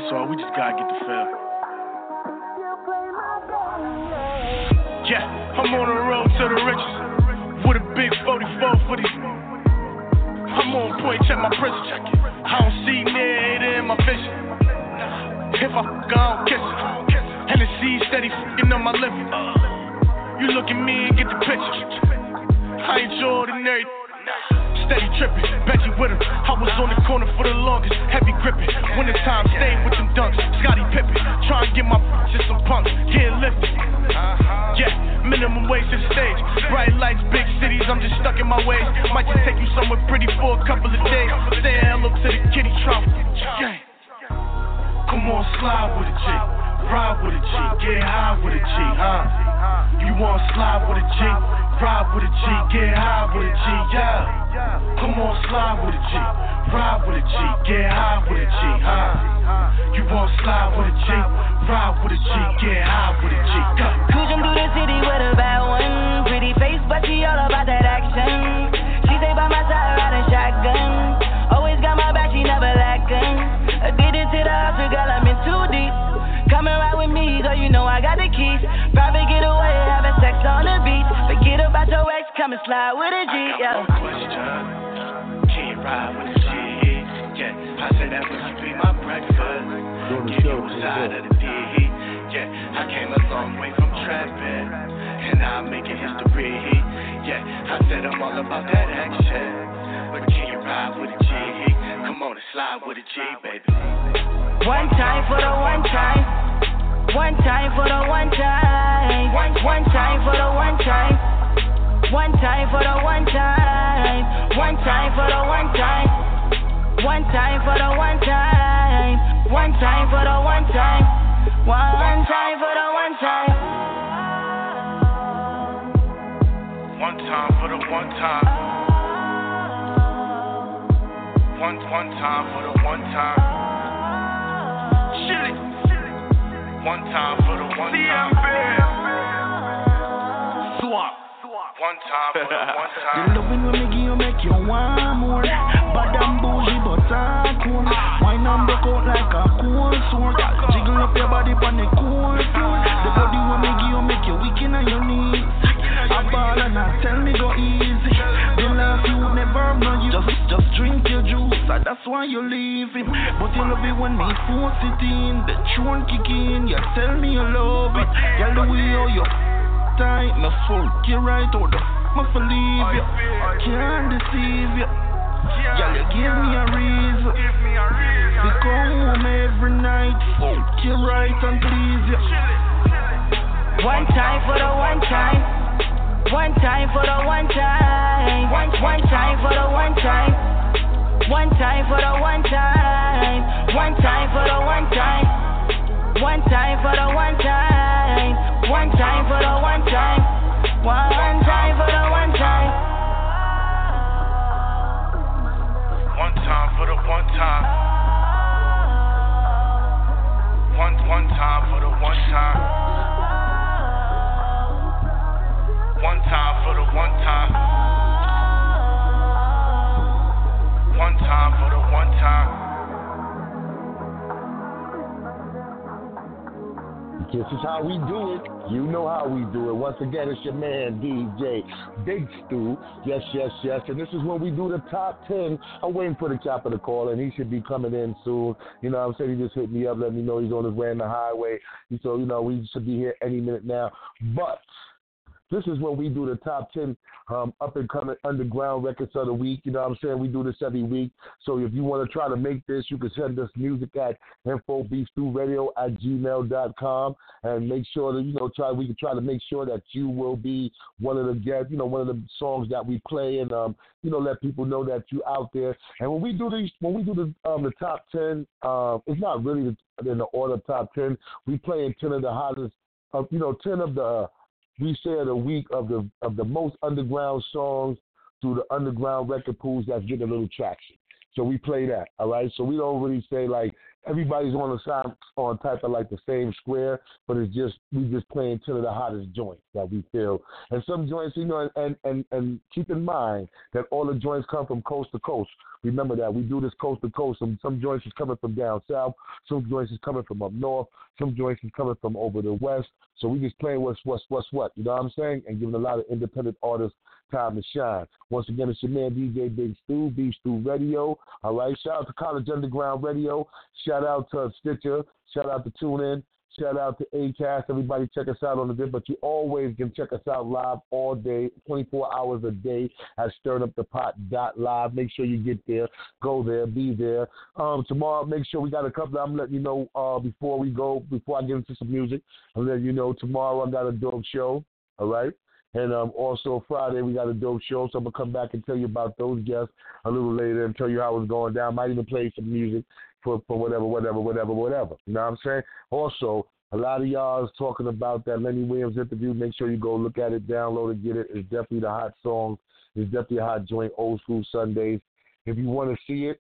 That's all. We just gotta get the feel. Yeah, I'm on the road to the riches with a big 44 for these. I'm on point, check my prison jacket. I don't see near in my vision. If I don't kiss it. And the sea steady fucking on my living. You look at me and get the picture. I ain't your ordinary. Steady tripping, Becky with her. I was on the corner for the longest, heavy gripping. Winter time, staying with them dunks. Scottie Pippen, trying to get my bitches some punks, getting lifted. Uh-huh. Yeah, minimum wage to the stage. Bright lights, big cities, I'm just stuck in my ways. Might just take you somewhere pretty for a couple of days. Say hello to the kitty trump. Yeah. Come on, slide with a G, ride with a G, get high with a G, huh? You want slide with a G, ride with a G, get high with a G, yeah. Come on, slide with a G, ride with a G, get high with a G, huh? You want slide with a G, ride with a G, get high with a G, go. Cruising through the city with a bad one. Pretty face, but she all about that come and slide with a G, I got yeah. one question. Can you ride with a G? Yeah, I said that would be my breakfast. Give you a side of the D. Yeah, I came a long way from trapping, and I'm making history. Yeah, I said I'm all about that action. But can you ride with a G? Come on and slide with a G, baby. One time for the one time. One time for the one time. One, one time for the one time. One time for the one time. One time for the one time. One time for the one time. One time for the one time. One time for the one time. One time for the one time. One one time for the one time. Chili. One time for the one time. One time for the one The time. loving when me give you make you want more. Bad and bougie but hardcore. Wine and broke out like a cold sword. Jiggle up your body on the cold floor. The body when me give you make you weak in on your knees. A ball and I tell me go easy. The love you never know you. Just just drink your juice. And that's why you leave him. But you love it when me force it in. The tune kick in. You tell me you love it. Girl the way you oh, tight, me fuck you right out the me for leave you. I can't deceive you. Girl, you give me a reason. We come home every night, fuck you right and please you. One time for the one time. One time for the one time. One one time for the one time. One time for the one time. One time for the one time. One time for the one time. One time for the one time. One time for the one time. One time for the one time. One one time for the one time. One time for the one time. One time for the one time. This is how we do it. You know how we do it. Once again, it's your man DJ Big Stew. Yes, yes, yes. And this is when we do the top ten. I'm waiting for the of the call, and he should be coming in soon. You know I'm saying? He just hit me up, let me know he's on his way on the highway. So, you know, we should be here any minute now. But This is when we do the top 10 um, up and coming underground records of the week. You know what I'm saying? We do this every week. So if you want to try to make this, you can send us music at infobeefstewradio at gmail.com and make sure that, you know, try we can try to make sure that you will be one of the guests, you know, one of the songs that we play and, um, you know, let people know that you're out there. And when we do these, when we do the, um, the top 10, uh, it's not really in the order of top 10. We play in 10 of the hottest, you know, 10 of the, we say a week of the of the most underground songs through the underground record pools that's getting a little traction. So we play that, all right. So we don't really say like everybody's on the side on type of like the same square, but it's just we just playing ten of the hottest joints that we feel. And some joints, you know, and and and keep in mind that all the joints come from coast to coast. Remember that we do this coast to coast. Some some joints is coming from down south, some joints is coming from up north, some joints is coming from over the west. So we just playing what's what's what's what. You know what I'm saying? And giving a lot of independent artists time to shine. Once again, it's your man DJ Big Stew, Beef Stew Radio. All right. Shout out to College Underground Radio. Shout out to Stitcher. Shout out to TuneIn. Shout out to ACAST. Everybody check us out on the bit, but you always can check us out live all day, 24 hours a day at stirringupthepot.live. Make sure you get there. Go there. Be there. Um, tomorrow, make sure we got a couple. I'm letting you know uh, before we go, before I get into some music, I'm letting you know tomorrow I got a dope show. All right. And um, also Friday we got a dope show, so I'm gonna come back and tell you about those guests a little later and tell you how it's going down. Might even play some music for for whatever, whatever, whatever, whatever. You know what I'm saying? Also, a lot of y'all is talking about that Lenny Williams interview. Make sure you go look at it, download it, get it. It's definitely the hot song. It's definitely a hot joint, old school Sundays. If you want to see it,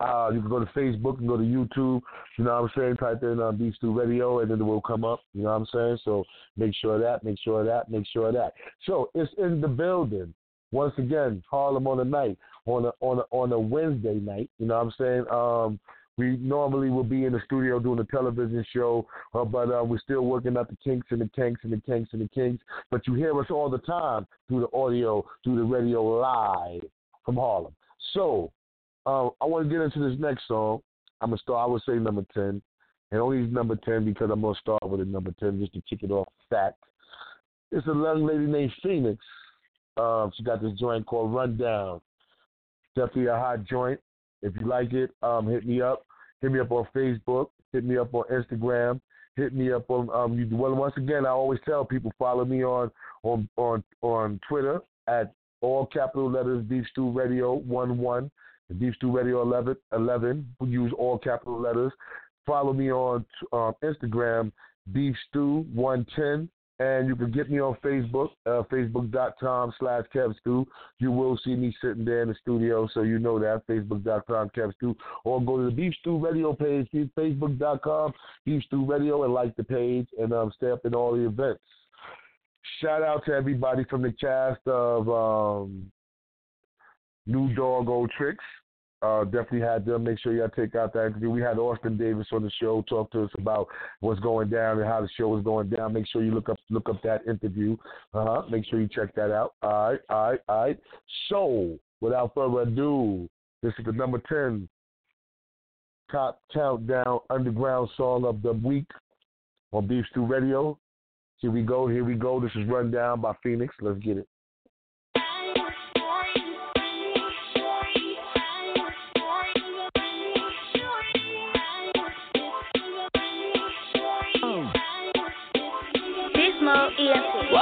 uh, you can go to Facebook and go to YouTube. You know what I'm saying? Type in uh, Beef Stew Radio and then it will come up. You know what I'm saying? So make sure that, make sure that, make sure that. So it's in the building. Once again, Harlem on a night, on a on a on a Wednesday night. You know what I'm saying? Um, we normally will be in the studio doing a television show, uh, but uh, we're still working out the kinks and the kinks and the kinks and the kinks. But you hear us all the time through the audio, through the radio live from Harlem. So uh, I want to get into this next song. I'm gonna start. I would say number ten, and only number ten because I'm gonna start with a number ten just to kick it off fat. It's a young lady named Phoenix. Um, she got this joint called Rundown. Definitely a hot joint. If you like it, um, hit me up. Hit me up on Facebook. Hit me up on Instagram. Hit me up on um. You, well, once again, I always tell people follow me on on on on Twitter at all capital letters Beef Stew Radio one one. Beef Stew Radio 11, 11. We use all capital letters. Follow me on um, Instagram, Beef Stew 110. And you can get me on Facebook, uh, facebook.com slash KevStew. You will see me sitting there in the studio, so you know that, facebook.com KevStew. Or go to the Beef Stew Radio page, facebook.com Beef Stew Radio, and like the page, and um, stay up in all the events. Shout out to everybody from the cast of um, New Dog Old Tricks. Uh, definitely had them. Make sure y'all take out that interview. We had Austin Davis on the show, talk to us about what's going down and how the show is going down. Make sure you look up look up that interview. Uh huh. Make sure you check that out. All right, all right, all right. So, without further ado, this is the number ten top countdown underground song of the week on Beef Stew Radio. Here we go. Here we go. This is Rundown by Phoenix. Let's get it.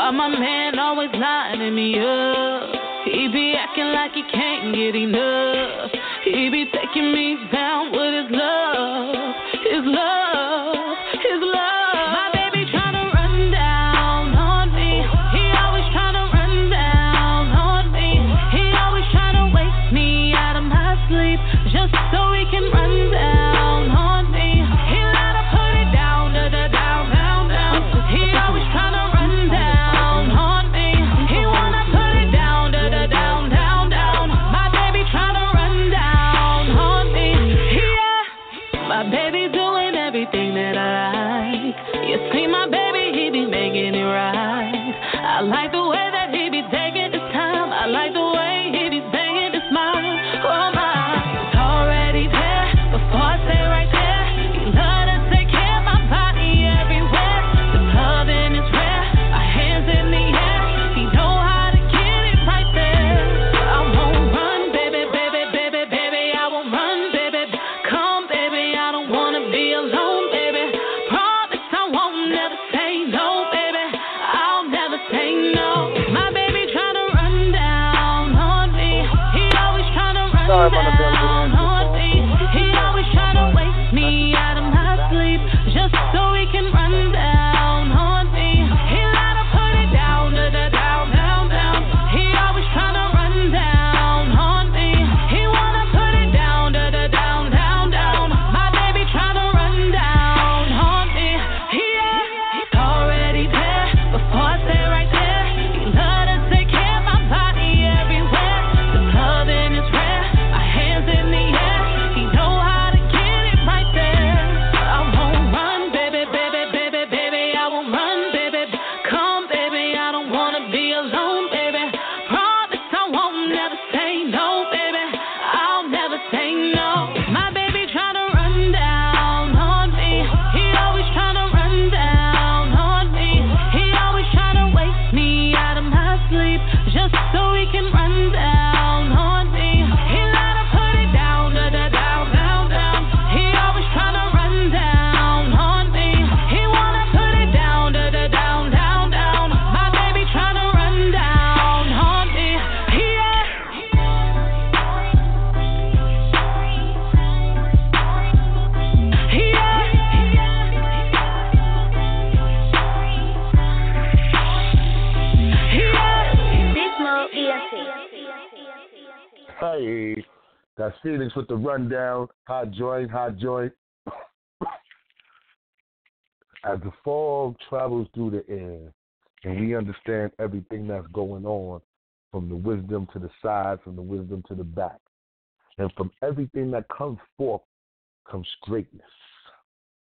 Why my man always lining me up? He be acting like he can't get enough. He be taking me down with his love, with the rundown. Hot joint, hot joint. As the fog travels through the air and we understand everything that's going on from the wisdom to the side, from the wisdom to the back, and from everything that comes forth comes greatness.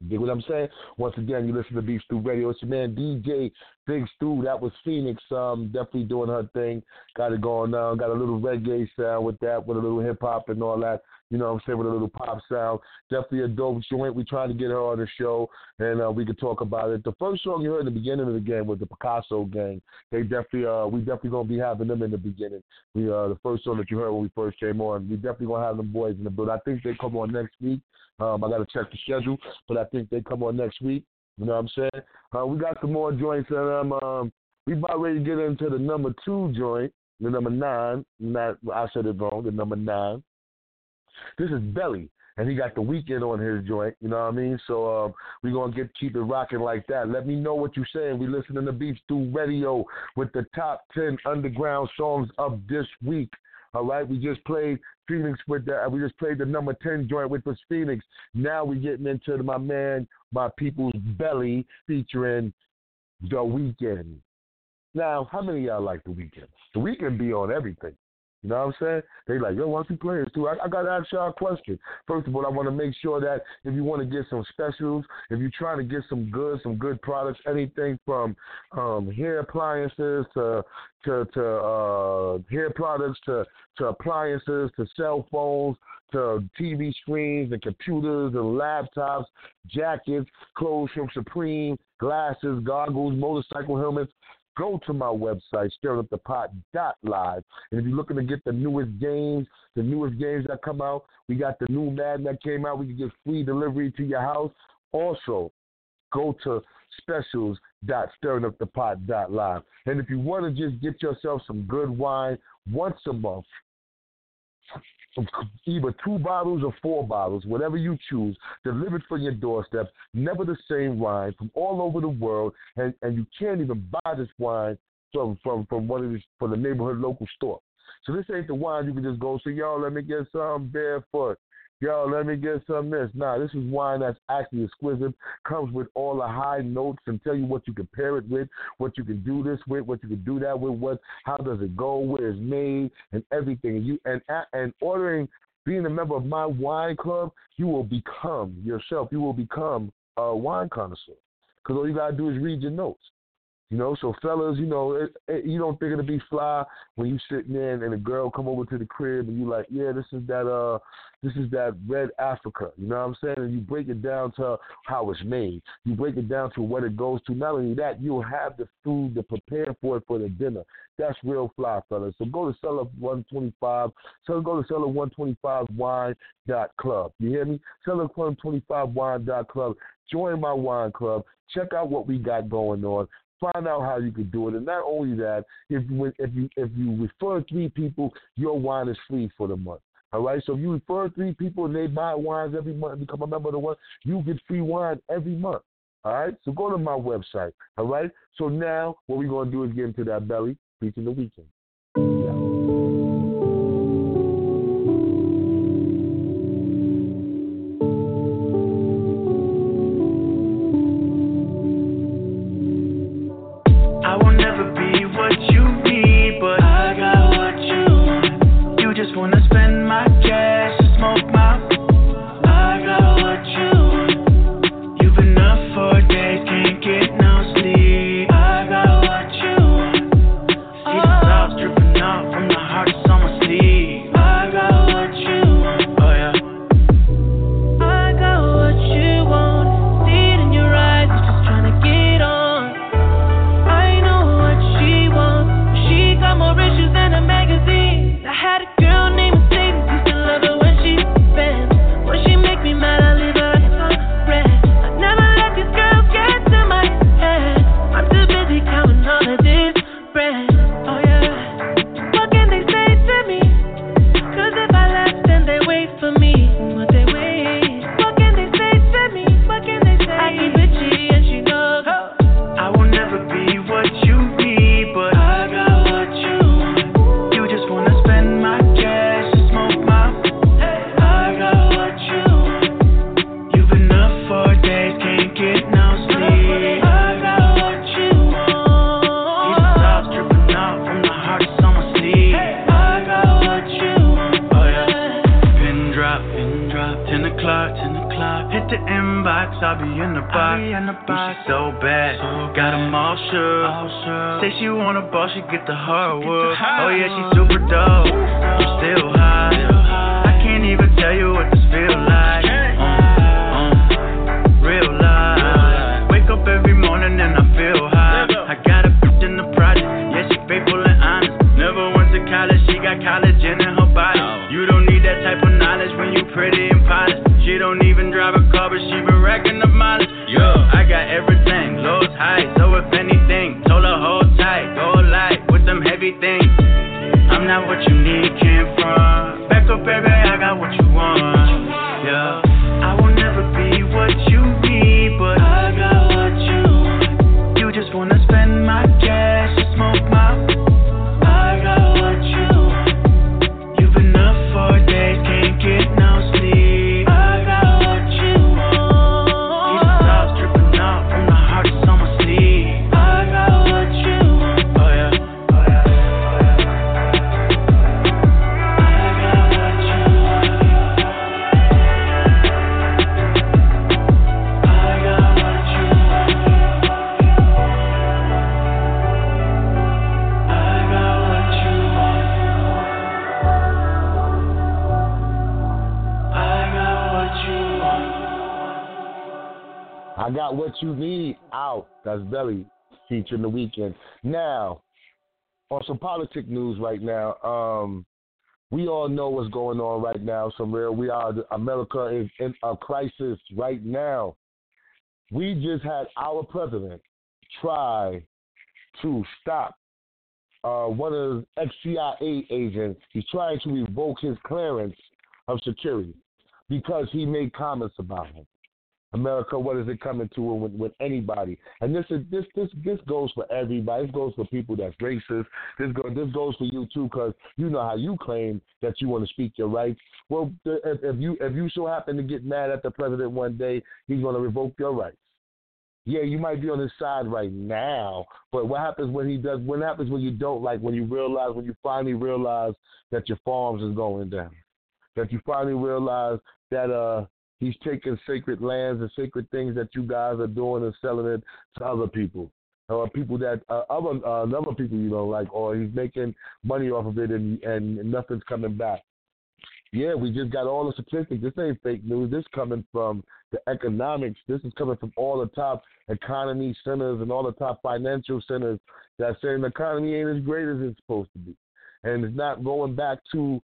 You dig what I'm saying? Once again, you listen to Beef Stew Radio. It's your man DJ Big Stew. That was Phoenix. Um, definitely doing her thing. Got it going on. Got a little reggae sound with that, with a little hip hop and all that. You know what I'm saying? With a little pop sound. Definitely a dope joint. We trying to get her on the show and uh, we could talk about it. The first song you heard in the beginning of the game was the Picasso Gang. They definitely uh we definitely gonna be having them in the beginning. We uh the first song that you heard when we first came on. We definitely gonna have them boys in the build. I think they come on next week. Um I gotta check the schedule, but I think they come on next week. You know what I'm saying? Uh, we got some more joints and um, um we about ready to get into the number two joint, the number nine. Not I said it wrong, the number nine. This is Belly, and he got the Weeknd on his joint. You know what I mean? So um, we gonna get keep it rocking like that. Let me know what you're saying. We listening to Beef Stew Radio with the top ten underground songs of this week. All right, we just played Phoenix with the. We just played the number ten joint with was Phoenix. Now we getting into my man, my people's belly, featuring the Weeknd. Now, how many y'all like the Weeknd? The Weeknd be on everything. You know what I'm saying? They like, yo, why don't you play this too? I, I got to ask y'all a question. First of all, I want to make sure that if you want to get some specials, if you're trying to get some good, some good products, anything from um, hair appliances to to to uh, hair products to to appliances to cell phones to TV screens and computers and laptops, jackets, clothes from Supreme, glasses, goggles, motorcycle helmets go to my website, stirringupthepot.live. And if you're looking to get the newest games, the newest games that come out, we got the new Madden that came out. We can get free delivery to your house. Also, go to specials.stirringupthepot.live. And if you want to just get yourself some good wine once a month, either two bottles or four bottles, whatever you choose, delivered for your doorstep, never the same wine from all over the world, and, and you can't even buy this wine from, from, from one of these from the neighborhood local store. So this ain't the wine you can just go say, yo, let me get some barefoot. Yo, let me get some this. Nah, this is wine that's actually exquisite. Comes with all the high notes and tell you what you can pair it with, what you can do this with, what you can do that with, what how does it go, where it's made, and everything. And you and and ordering, being a member of my wine club, you will become yourself. You will become a wine connoisseur. Because all you gotta do is read your notes. You know, so fellas, you know, it, it, you don't think it'll be fly when you sitting there and a girl come over to the crib and you like, yeah, this is that uh, this is that red Africa. You know what I'm saying? And you break it down to how it's made. You break it down to what it goes to. Not only that, you'll have the food to prepare for it for the dinner. That's real fly, fellas. So go to Cellar 125. So go to Cellar 125 Wine dot club. You hear me? Cellar 125 Wine dot club. Join my wine club. Check out what we got going on find out how you can do it. And not only that, if you if you if you refer three people, your wine is free for the month. All right. So if you refer three people and they buy wines every month and become a member of the one, you get free wine every month. All right. So go to my website. All right. So now what we're gonna do is get into that belly preaching the Weeknd. Now. We are America is in a crisis right now. We just had our president try to stop uh, one of the ex CIA agents. He's trying to revoke his clearance of security because he made comments about him. America, what is it coming to with, with anybody? And this is this this this goes for everybody. This goes for people that's racist. This goes this goes for you too, because you know how you claim that you want to speak your rights. Well, if, if you if you so happen to get mad at the president one day, he's going to revoke your rights. Yeah, you might be on his side right now, but what happens when he does? What happens when you don't like? When you realize, when you finally realize that your farms is going down, that you finally realize that uh he's taking sacred lands and sacred things that you guys are doing and selling it to other people, or people that uh, other uh, other people you don't like, or he's making money off of it and and nothing's coming back. Yeah, we just got all the statistics. This ain't fake news. This coming from the economics. This is coming from all the top economy centers and all the top financial centers that saying the economy ain't as great as it's supposed to be, and it's not going back to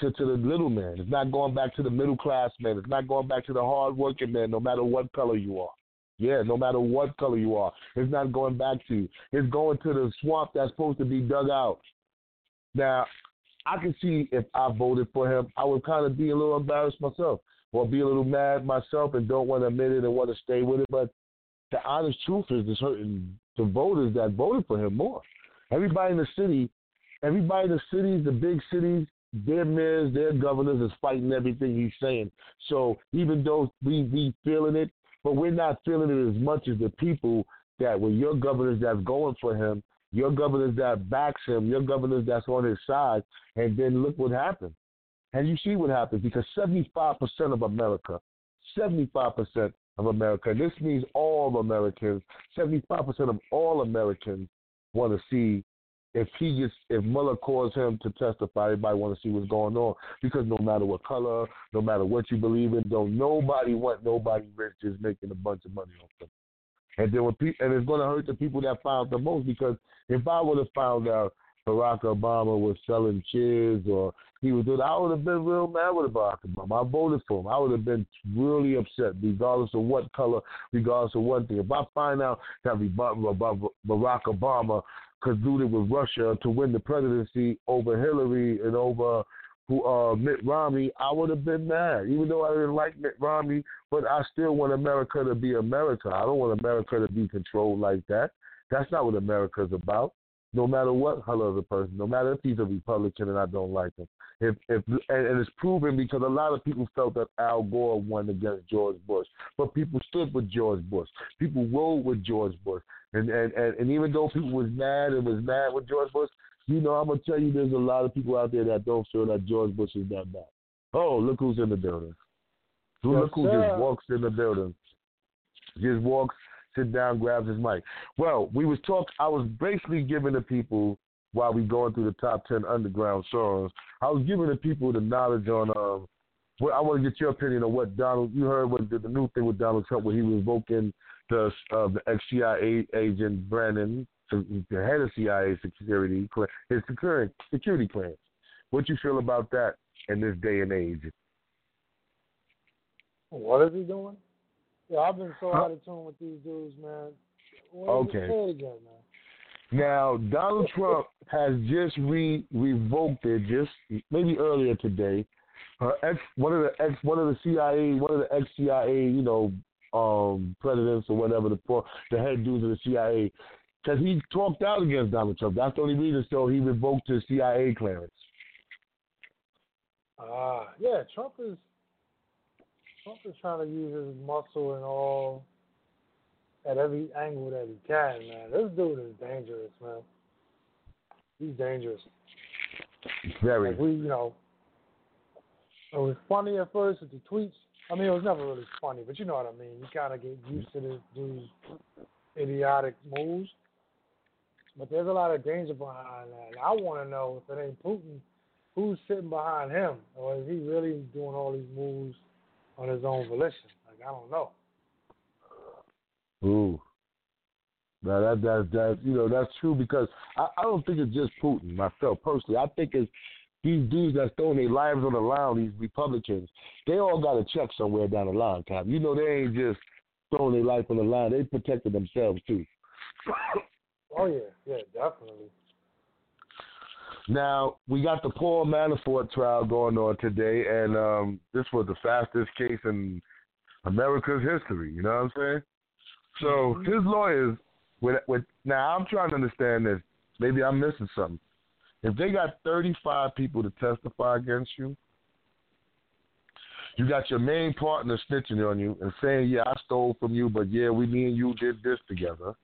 to, to the little man. It's not going back to the middle class man. It's not going back to the hard working man, no matter what color you are. Yeah, no matter what color you are. It's not going back to you. It's going to the swamp that's supposed to be dug out. Now, I can see if I voted for him, I would kind of be a little embarrassed myself, or be a little mad myself, and don't want to admit it and want to stay with it. But the honest truth is, it's hurting the voters that voted for him more. Everybody in the city, everybody in the cities, the big cities, their mayors, their governors is fighting everything he's saying. So even though we we feeling it, but we're not feeling it as much as the people that were your governors that's going for him, your governors that backs him, your governors that's on his side, and then look what happened. And you see what happens because 75% of America, 75% of America, this means all Americans, 75% of all Americans want to see if he gets if Mueller calls him to testify, everybody want to see what's going on because no matter what color, no matter what you believe in, don't nobody want nobody rich just making a bunch of money off them. And then when pe- and it's going to hurt the people that found the most because if I would have found out Barack Obama was selling chairs or he was doing, I would have been real mad with Barack Obama. I voted for him. I would have been really upset, regardless of what color, regardless of one thing. If I find out that Barack Obama colluded with Russia to win the presidency over Hillary and over who uh, Mitt Romney, I would have been mad. Even though I didn't like Mitt Romney, but I still want America to be America. I don't want America to be controlled like that. That's not what America's about. No matter what color of the person, no matter if he's a Republican and I don't like him. If if and, and it's proven because a lot of people felt that Al Gore won against George Bush, but people stood with George Bush. People rode with George Bush. And, and and and even though people was mad and was mad with George Bush, you know, I'm gonna tell you, there's a lot of people out there that don't feel that George Bush is that bad. Oh, look who's in the building. Yes, look who sir. just walks in the building. Just walks, sit down, grabs his mic. Well, we was talk. I was basically giving the people while we going through the top ten underground songs. I was giving the people the knowledge on. Um, well, I want to get your opinion on what Donald. You heard what the, the new thing with Donald Trump, where he was invoking the uh, the ex CIA agent Brennan, the head of CIA security, his security security clearance. What you feel about that in this day and age? What is he doing? Yeah, I've been so out of tune with these dudes, man. okay. Again, man. Now, Donald Trump has just re revoked it just maybe earlier today. Her ex, one of the ex, one of the CIA, one of the ex CIA, you know, um, presidents or whatever the the head dudes of the CIA, because he talked out against Donald Trump. That's the only reason. So he revoked his CIA clearance. Ah, uh, yeah, Trump is Trump is trying to use his muscle and all at every angle that he can, man. This dude is dangerous, man. He's dangerous. Very. Like we, you know, it was funny at first with the tweets I mean, it was never really funny, but you know what I mean. You kind of get used to this dude's idiotic moves. But there's a lot of danger behind that. And I want to know if it ain't Putin, who's sitting behind him, or is he really doing all these moves on his own volition? Like I don't know. Ooh. Now that that that you know that's true because I, I don't think it's just Putin myself personally. I think it's these dudes that's throwing their lives on the line, these Republicans, they all got a check somewhere down the line, Cap. You know, they ain't just throwing their life on the line. They protected themselves too. oh yeah, yeah, definitely. Now we got the Paul Manafort trial going on today, and um, this was the fastest case in America's history. You know what I'm saying? So mm-hmm. his lawyers, with, with now I'm trying to understand this. Maybe I'm missing something. If they got 35 people to testify against you, you got your main partner snitching on you and saying, "Yeah, I stole from you, but yeah, we, me and you did this together."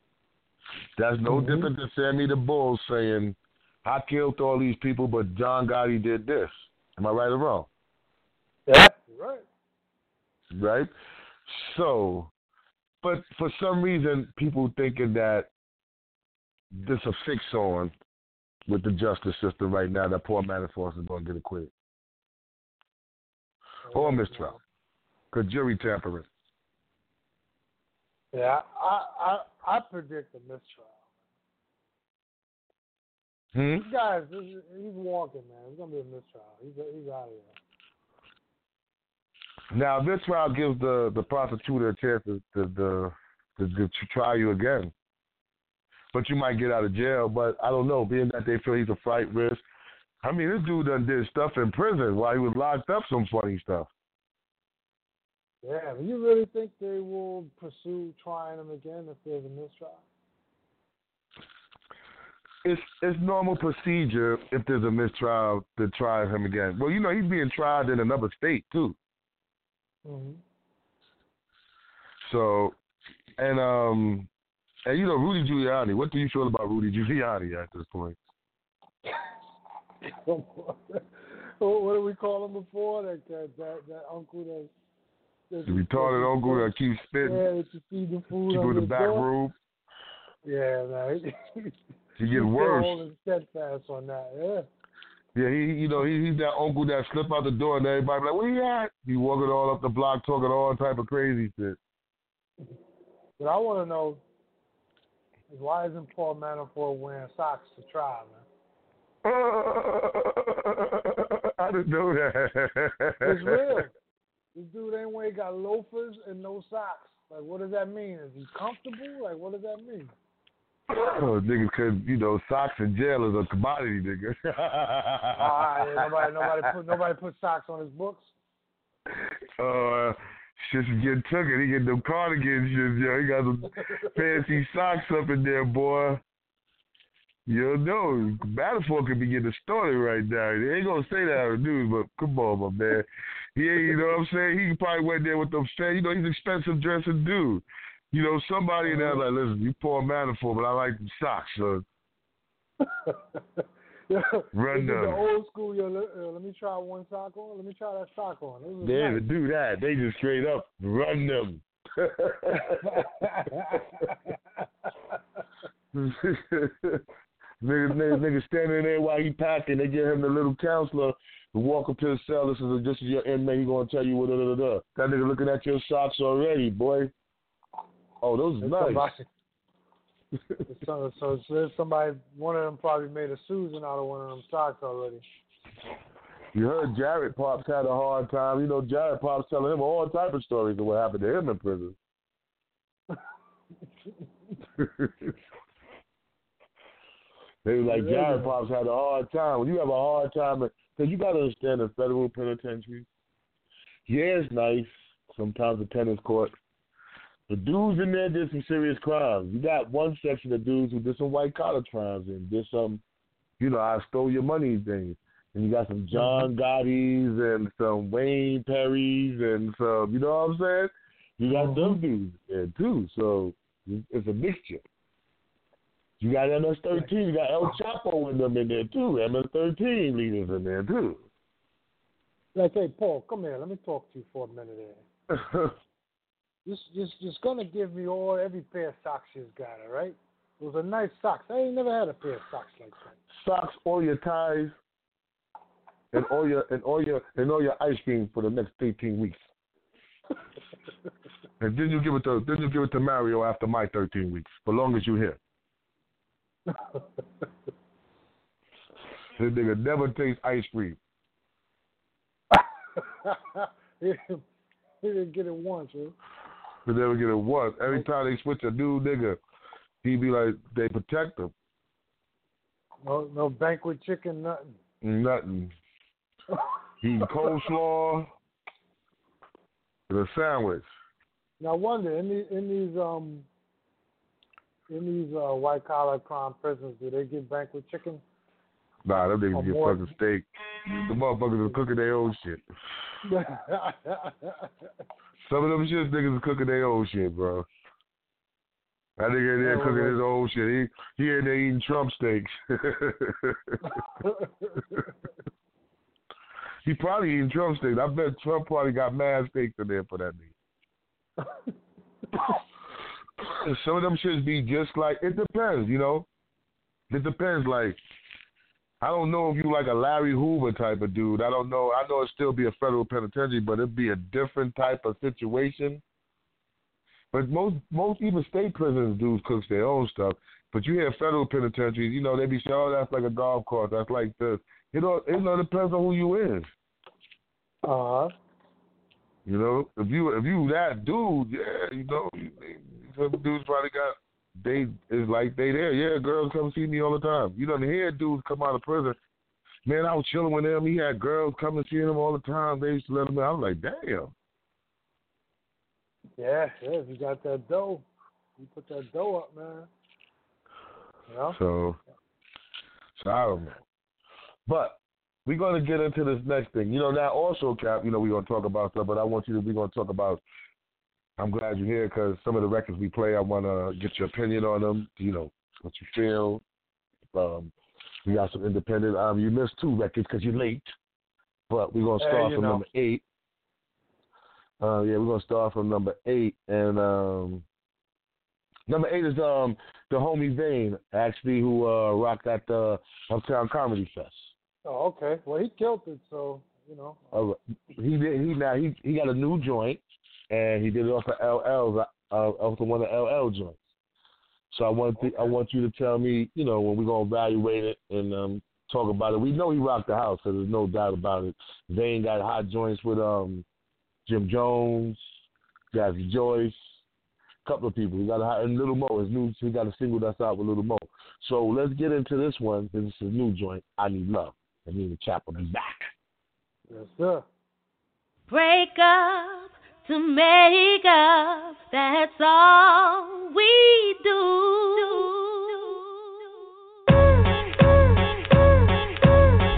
That's no mm-hmm. different than Sammy the Bull saying, "I killed all these people, but John Gotti did this." Am I right or wrong? Yeah, right. Right. So, but for some reason, people thinking that this a fix on with the justice system right now that Paul Manafort is going to get acquitted. Or mistrial. Because jury tampering. Yeah, I, I I predict a mistrial. Hmm? This guy, he's walking, man. It's gonna be a mistrial. He's he's out of here. Now, this trial gives the the prosecutor a chance to to, to, to, to try you again but you might get out of jail. But I don't know, being that they feel he's a flight risk, I mean, this dude done did stuff in prison while he was locked up. Some funny stuff. Yeah, but you really think they will pursue trying him again if there's a mistrial? It's it's normal procedure if there's a mistrial to try him again. Well, you know he's being tried in another state too. Mm-hmm. So, and um, and you know Rudy Giuliani. What do you feel about Rudy Giuliani at this point? what do we call him before? That that that, that uncle that. The retarded uncle that keeps spitting. Yeah, to feed the food. Keep in the back door. room. Yeah, man. He get He's worse. Holding steadfast on that. Yeah. Yeah, he you know he he's that uncle that slip out the door and everybody be like, where you at? He walking all up the block talking all type of crazy shit. But I want to know why isn't Paul Manafort wearing socks to trial, man? I didn't know that. It's real. This dude ain't wearing got loafers and no socks. Like, what does that mean? Is he comfortable? Like, what does that mean? Oh, niggas could, you know, socks in jail is a commodity, nigga. Ah, yeah, nobody, nobody put, nobody put socks on his books. uh, shit's getting took it. He get them cardigan shit, yo. He got some fancy socks up in there, boy. You know, Manafort could be getting story right now. They ain't gonna say that on the news, but come on, my man. Yeah, you know what I'm saying? He probably went there with them. You know, he's an expensive dressing dude. You know, somebody in there uh-huh. like, listen, you poor Manafort, but I like the socks, son. Yo, Run this is the them. old school. Yo, let, uh, let me try one sock on. Let me try that sock on. They nice. didn't do that. They just straight up run them. nigga, nigga, nigga standing there while he packing. They give him the little counselor to walk up to the cell. This is this is your inmate. He gonna tell you what. Da, da, da. That nigga looking at your socks already, boy. Oh, those are nice. So, so, there's somebody, one of them probably made a Susan out of one of them socks already. You heard Jared Pops had a hard time. You know, Jared Pops telling him all type of stories of what happened to him in prison. they was like, Jared. Pops had a hard time. When you have a hard time, because you got to understand the federal penitentiary. Yeah, it's nice. Sometimes the tennis court. The dudes in there did some serious crimes. You got one section of dudes who did some white collar crimes and did some, you know, I stole your money things. And you got some mm-hmm. John Gotti's and some Wayne Perry's and some, you know what I'm saying? You got them mm-hmm. dudes there too. So it's a mixture. You got MS-13. You got El Chapo in them in there too. MS-13 leaders in there too. Like, hey, Paul, come here. Let me talk to you for a minute here. Just, just, just gonna give me all every pair of socks you've got, all right? Those are nice socks. I ain't never had a pair of socks like that. Socks, all your ties, and all your and all your and all your ice cream for the next eighteen weeks. and then you give it to then you give it to Mario after my thirteen weeks, for long as you're here. This nigga never tastes ice cream. he, didn't get it once, huh? He never get it once. Every time they switch a new nigga, he be like they protect him. No, no banquet chicken, nothing. Nothing. Eating coleslaw and a sandwich. Now, I wonder in these, in these um in these uh, white collar crime prisons, do they get banquet chicken? Nah, them niggas get more. fucking steak. The motherfuckers are cooking their own shit. Some of them shit niggas are cooking their own shit, bro. That nigga in there cooking his own shit. He he in there eating Trump steaks. he probably eating Trump steaks. I bet Trump probably got mad steaks in there for that nigga. Some of them shits be just like it depends, you know. It depends. Like I don't know if you like a Larry Hoover type of dude. I don't know. I know it'd still be a federal penitentiary, but it'd be a different type of situation. But most most even state prisons dudes cook their own stuff. But you hear federal penitentiaries, you know, they be saying, "Oh, that's like a golf course. That's like this." You know, it all depends on who you is. uh, huh. You know, if you if you that dude, yeah, you know, you- some dudes probably got they is like they there. Yeah, girls come see me all the time. You don't hear dudes come out of prison. Man, I was chilling with him. He had girls coming see him all the time. They used to let him in. I was like, damn. Yeah, yeah. If you got that dough, you put that dough up, man. You know? So, so I don't know. But we're going to get into this next thing. You know, now also, Cap, you know, we're going to talk about stuff, but I want you to, we're going to talk about, I'm glad you're here because some of the records we play, I want to get your opinion on them, you know, what you feel. Um, we got some independent. Um, you missed two records because you're late, but we're going to start Hey, from know. number eight. Uh, yeah, we're going to start from number eight. And um, number eight is um the homie Vane, actually, who uh, rocked at the Uptown Comedy Fest. Oh, okay. Well, he killed it, so you know. Uh, he did. He now he he got a new joint, and he did it off of LL's uh, off of one of LL joints. So I want to, I want you to tell me, you know, when we're gonna evaluate it and um talk about it. We know he rocked the house, so there's no doubt about it. Vane got hot joints with um Jim Jones, Jazzy Joyce, a couple of people. He got a hot, and Little Mo. His new he got a single that's out with Little Mo. So let's get into this one. This is his new joint. I need love. I need and the chap will be back. Yes, sir. Break up to make up, that's all we do.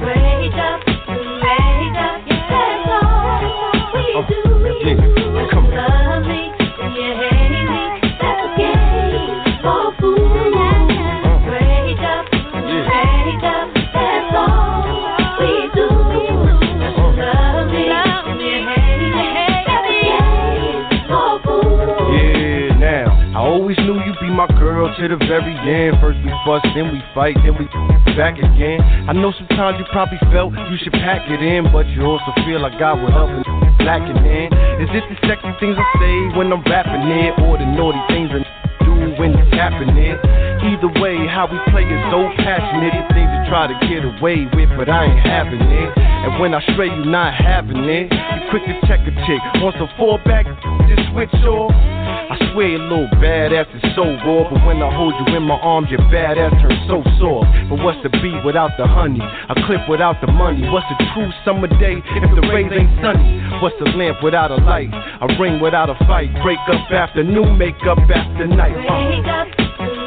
Break up to make up, that's all we do. Love me, girl to the very end. First we fuss, then we fight, then we back again. I know sometimes you probably felt you should pack it in, but you also feel like God would help and lacking in. Is it the sexy things I say when I'm rapping it, or the naughty things I do when it's happening? Either way, how we play is so passionate. The things you try to get away with, but I ain't having it. And when I stray, you not having it. You quick to check a chick on some four back, just switch off. I swear your little badass is so raw, but when I hold you in my arms, your badass turns so soft. But what's the beat without the honey? A clip without the money? What's a true summer day if the rays ain't sunny? What's a lamp without a light? A ring without a fight? Break up after new makeup after night. Uh. Wake up,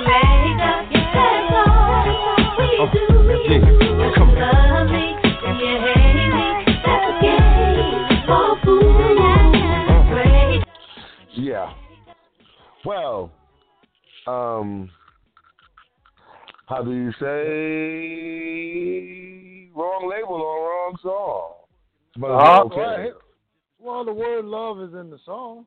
wake up, that's all we Oh, do. yeah, Well, um, how do you say wrong label or wrong song? But Uh, okay. well, well, the word love is in the song.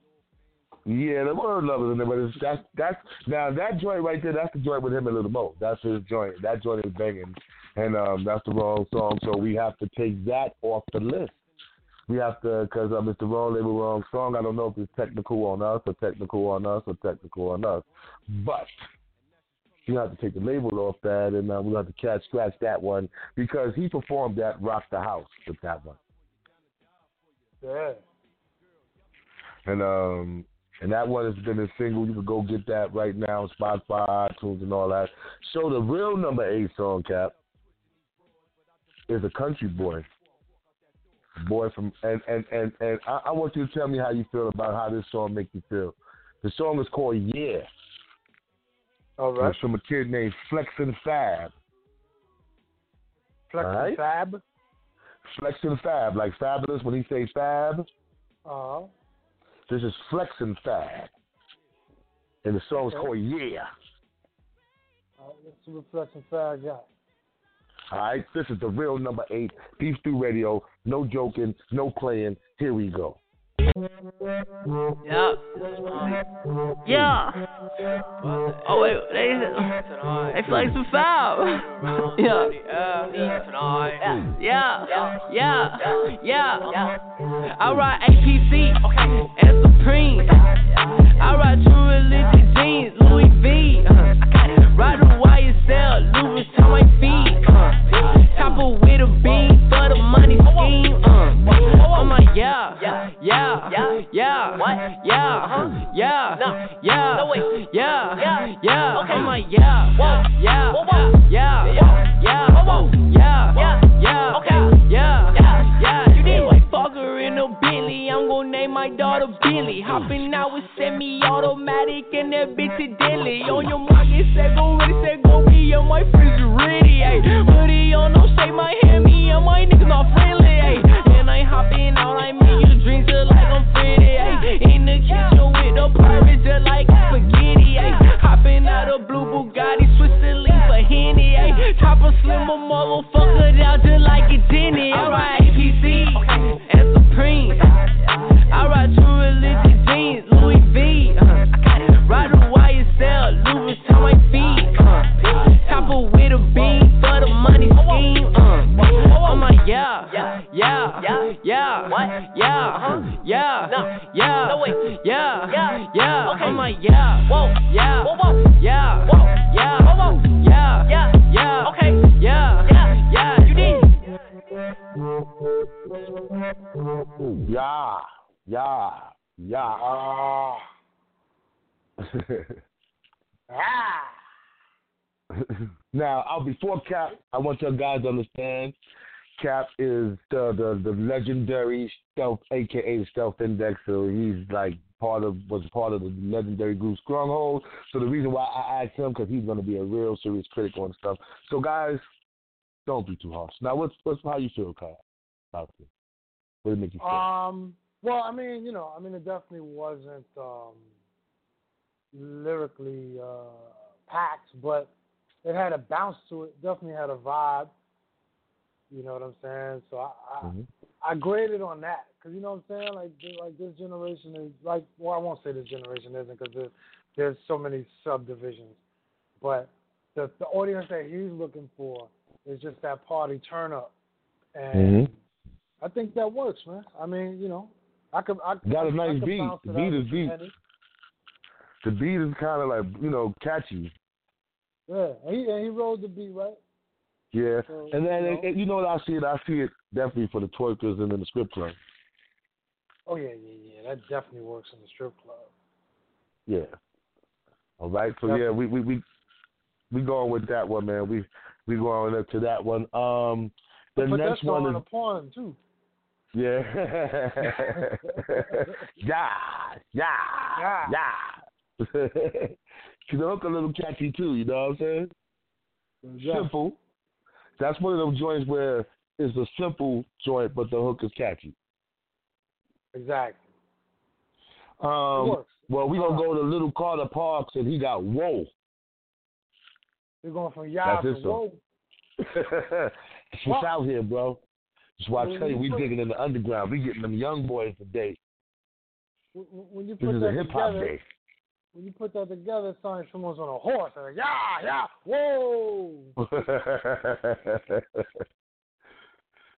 Yeah, the word love is in there, but it's, that's that's now that joint right there. That's the joint with him and Little Mo. That's his joint. That joint is banging, and um, that's the wrong song. So we have to take that off the list. We have to because um, it's the wrong label, wrong song. I don't know if it's technical on us or technical on us or technical on us, but you have to take the label off that, and uh, we have to catch scratch that one because he performed that Rock the House with that one. Yeah. And um and that one has been a single. You can go get that right now on Spotify, iTunes, and all that. So the real number eight song, Cap, is a country boy. Boy from and and and, and I, I want you to tell me how you feel about how this song makes you feel. The song is called Yeah. All right. It's from a kid named Flexin' Fab. Flex right. and Fab. Flexin' Fab, like fabulous when he say Fab. Uh huh. This is Flexin' Fab. And the song's Okay. called Yeah. All right, let's see what Flex and Fab got. All right, this is the real number eight, Beef Stew Radio. No joking, no playing. Here we go. Yeah. Yeah. Oh wait, they they flexing foul. Yeah. Yeah. Yeah. Yeah. Yeah. I ride APC and Supreme. I ride True yeah, yeah, yeah, yeah, yeah. Okay. I'm like, yeah, whoa, yeah, whoa, whoa. yeah, yeah, yeah, whoa, whoa. yeah, yeah, yeah, okay, yeah, yeah, yeah. You did like fucker in a Bentley. I'm gonna name my daughter Billy. Hopping out with semi-automatic and that bitch a dilly. On your market, say go slim a motherfucker down just like a Denny. Alright, APC and Supreme. I ride true religion jeans, Louis V. Uh, ride a YSL, Louis Vuitton my feet. Uh, chopper with a beam for the money scheme. Uh, I'm like, yeah, yeah, yeah, yeah, what? Yeah? Yeah, yeah, yeah, yeah, yeah. I'm like, yeah, whoa, yeah, yeah. Ah. ah. now, I'll before Cap, I want you guys to understand. Cap is the the, the legendary stealth, aka the stealth index. So he's like part of was part of the legendary group Stronghold. So the reason why I asked him because he's going to be a real serious critic on stuff. So guys, don't be too harsh. Now, what's what's how you feel, Cap? About this? What did it make you feel? Um. Well, I mean, you know, I mean, it definitely wasn't um, lyrically uh, packed, but it had a bounce to it. Definitely had a vibe. You know what I'm saying? So I I, Mhm. I graded on that because you know what I'm saying. Like like this generation is like well, I won't say this generation isn't because there, there's so many subdivisions, but the the audience that he's looking for is just that party turn up, and Mhm. I think that works, man. I mean, you know, I could I Got a nice beat. The beat is beat. The beat is kind of like you know catchy. Yeah, and he and he rode the beat right. Yeah, So, and then you know. know, you know what I see it. I see it definitely for the twerkers and in the strip club. Oh yeah, yeah, yeah. That definitely works in the strip club. Yeah. All right. So yeah, we we we we going with that one, man. We we going up to that one. Um, the but next that's one on is a porn too. yeah, yeah, yeah, Yeah. yeah. Cause the hook a little catchy too. You know what I'm saying? Simple. That's one of those joints where it's a simple joint, but the hook is catchy. Exactly. Um, well, we're gonna go to Little Carter Parks, and he got whoa. We're going from y'all to whoa. Just out here, bro. That's why I tell you, you we digging in the underground. We getting them young boys today. When- you This put is a hip hop together, day. when you put that together, it sounds like someone's on a horse. And like, yeah, yeah, whoa.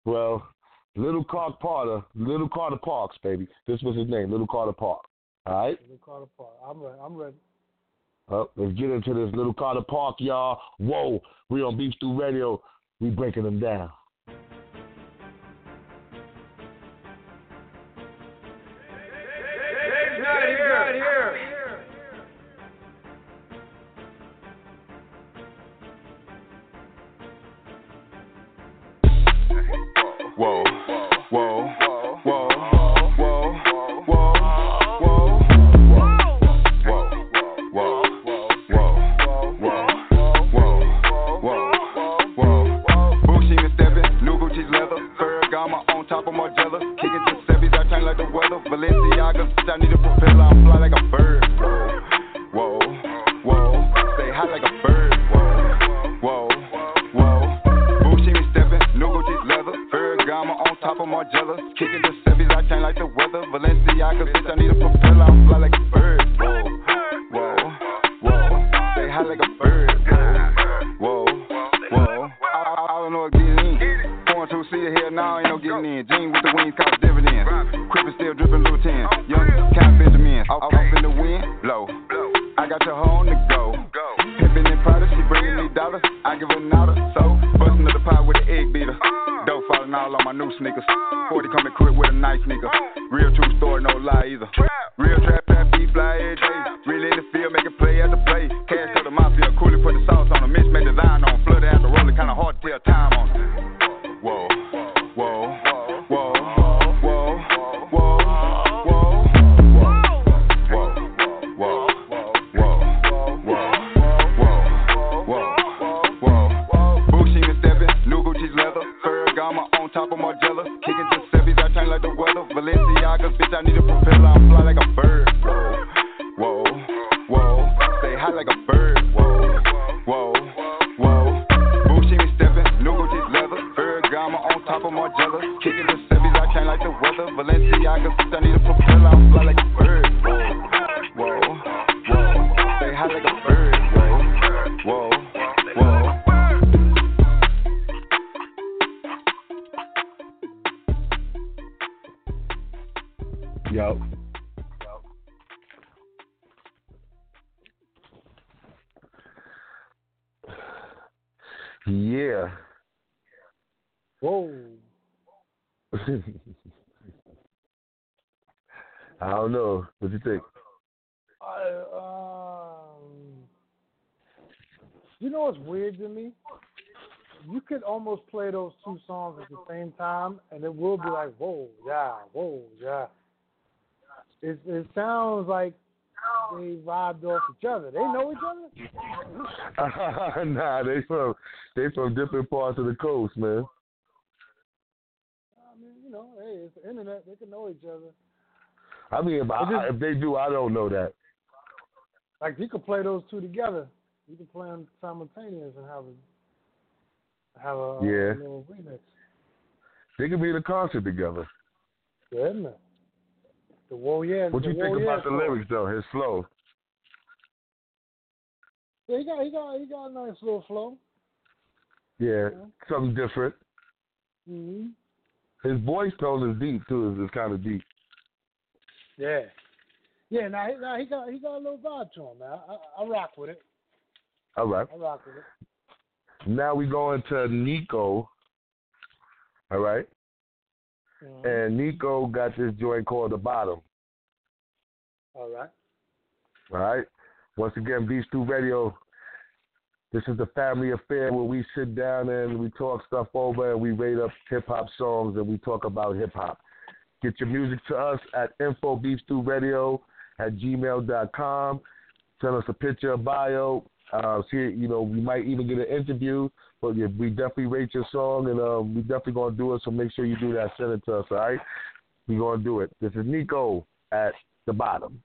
well, Little Carter Parker, Little Carter Parks, baby. This was his name, Little Carter Park. All right. Little Carter Park. I'm ready. I'm ready. Uh, let's get into this Little Carter Park, y'all. Whoa, we on Beef Stew Radio. We breaking them down. Gucci's leather, Ferragamo on top of Margiela, kicking to Sevies, I turn like the weather. Balenciaga, I need a propeller, I'm fly like a bird. Of Margiela, kicking the Sevies, I turn like the weather. Balenciaga, bitch, I need a propeller, I'm fly like a bird. And it will be like, whoa, yeah, whoa, yeah. It, it sounds like they vibed off each other. They know each other? nah, they from they from different parts of the coast, man. I mean, you know, hey, it's the internet. They can know each other. I mean, if, I, if they do, I don't know that. Like you could play those two together. You can play them simultaneous and have a have a, uh, Yeah. a little remix. They could be in a concert together. Yeah, it? The yeah. What you think about the lyrics though? His flow. Yeah, he got he got he got a nice little flow. Yeah, something different. hmm His voice tone is deep too. Is, is kind of deep. Yeah. Yeah, now, he- now he got he got a little vibe to him, man. I, I, I rock with it. All right. I rock with it. Now we going to Nico. All right. Mhm. And Nico got this joint called The Bottom. All right. All right. Once again, Beef Stew Radio. This is the family affair where we sit down and we talk stuff over and we rate up hip hop songs and we talk about hip hop. Get your music to us at infobeast2radio at gmail.com. Send us a picture, a bio. Uh, see, you know, we might even get an interview, but yeah, we definitely rate your song and uh, we definitely gonna do it. So make sure you do that. Send it to us. All right, we gonna do it. This is Nico at the bottom.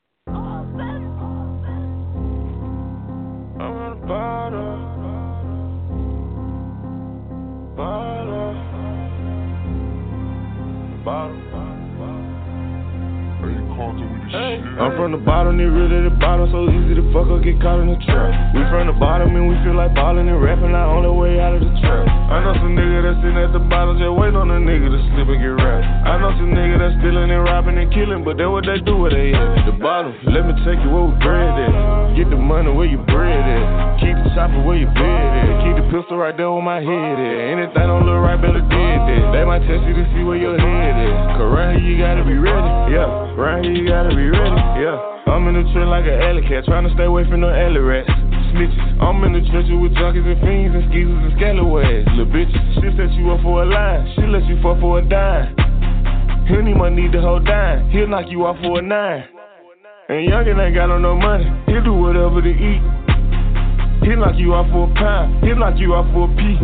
I'm from the bottom, they really the bottom, so easy to fuck up, get caught in the trap. We from the bottom and we feel like ballin' and rapping our only way out of the trap. I know some nigga that's sitting at the bottom, just waiting on a nigga to slip and get wrapped. I know some nigga that's stealing and robbing and killing, but that what they do where they at. The bottom, let me take you where we bread at. Get the money where you bread at. Keep the chopper where you bed at. Keep the pistol right there where my head at. Anything don't look right, better did that. They might test you to see where your head is. Here you gotta be ready, yeah. Around here you gotta be ready, yeah. I'm in the trend like an alley cat, trying to stay away from no alley rats. Snitches, I'm in the trenches with junkies and fiends and skeezers and scalawags. Little bitches, she set you up for a line, she let you fuck for a dime. Might need the whole dime, he'll knock you off for a nine. And youngin' ain't got no money, he'll do whatever to eat. He'll knock you off for a pound, he'll knock you off for a P.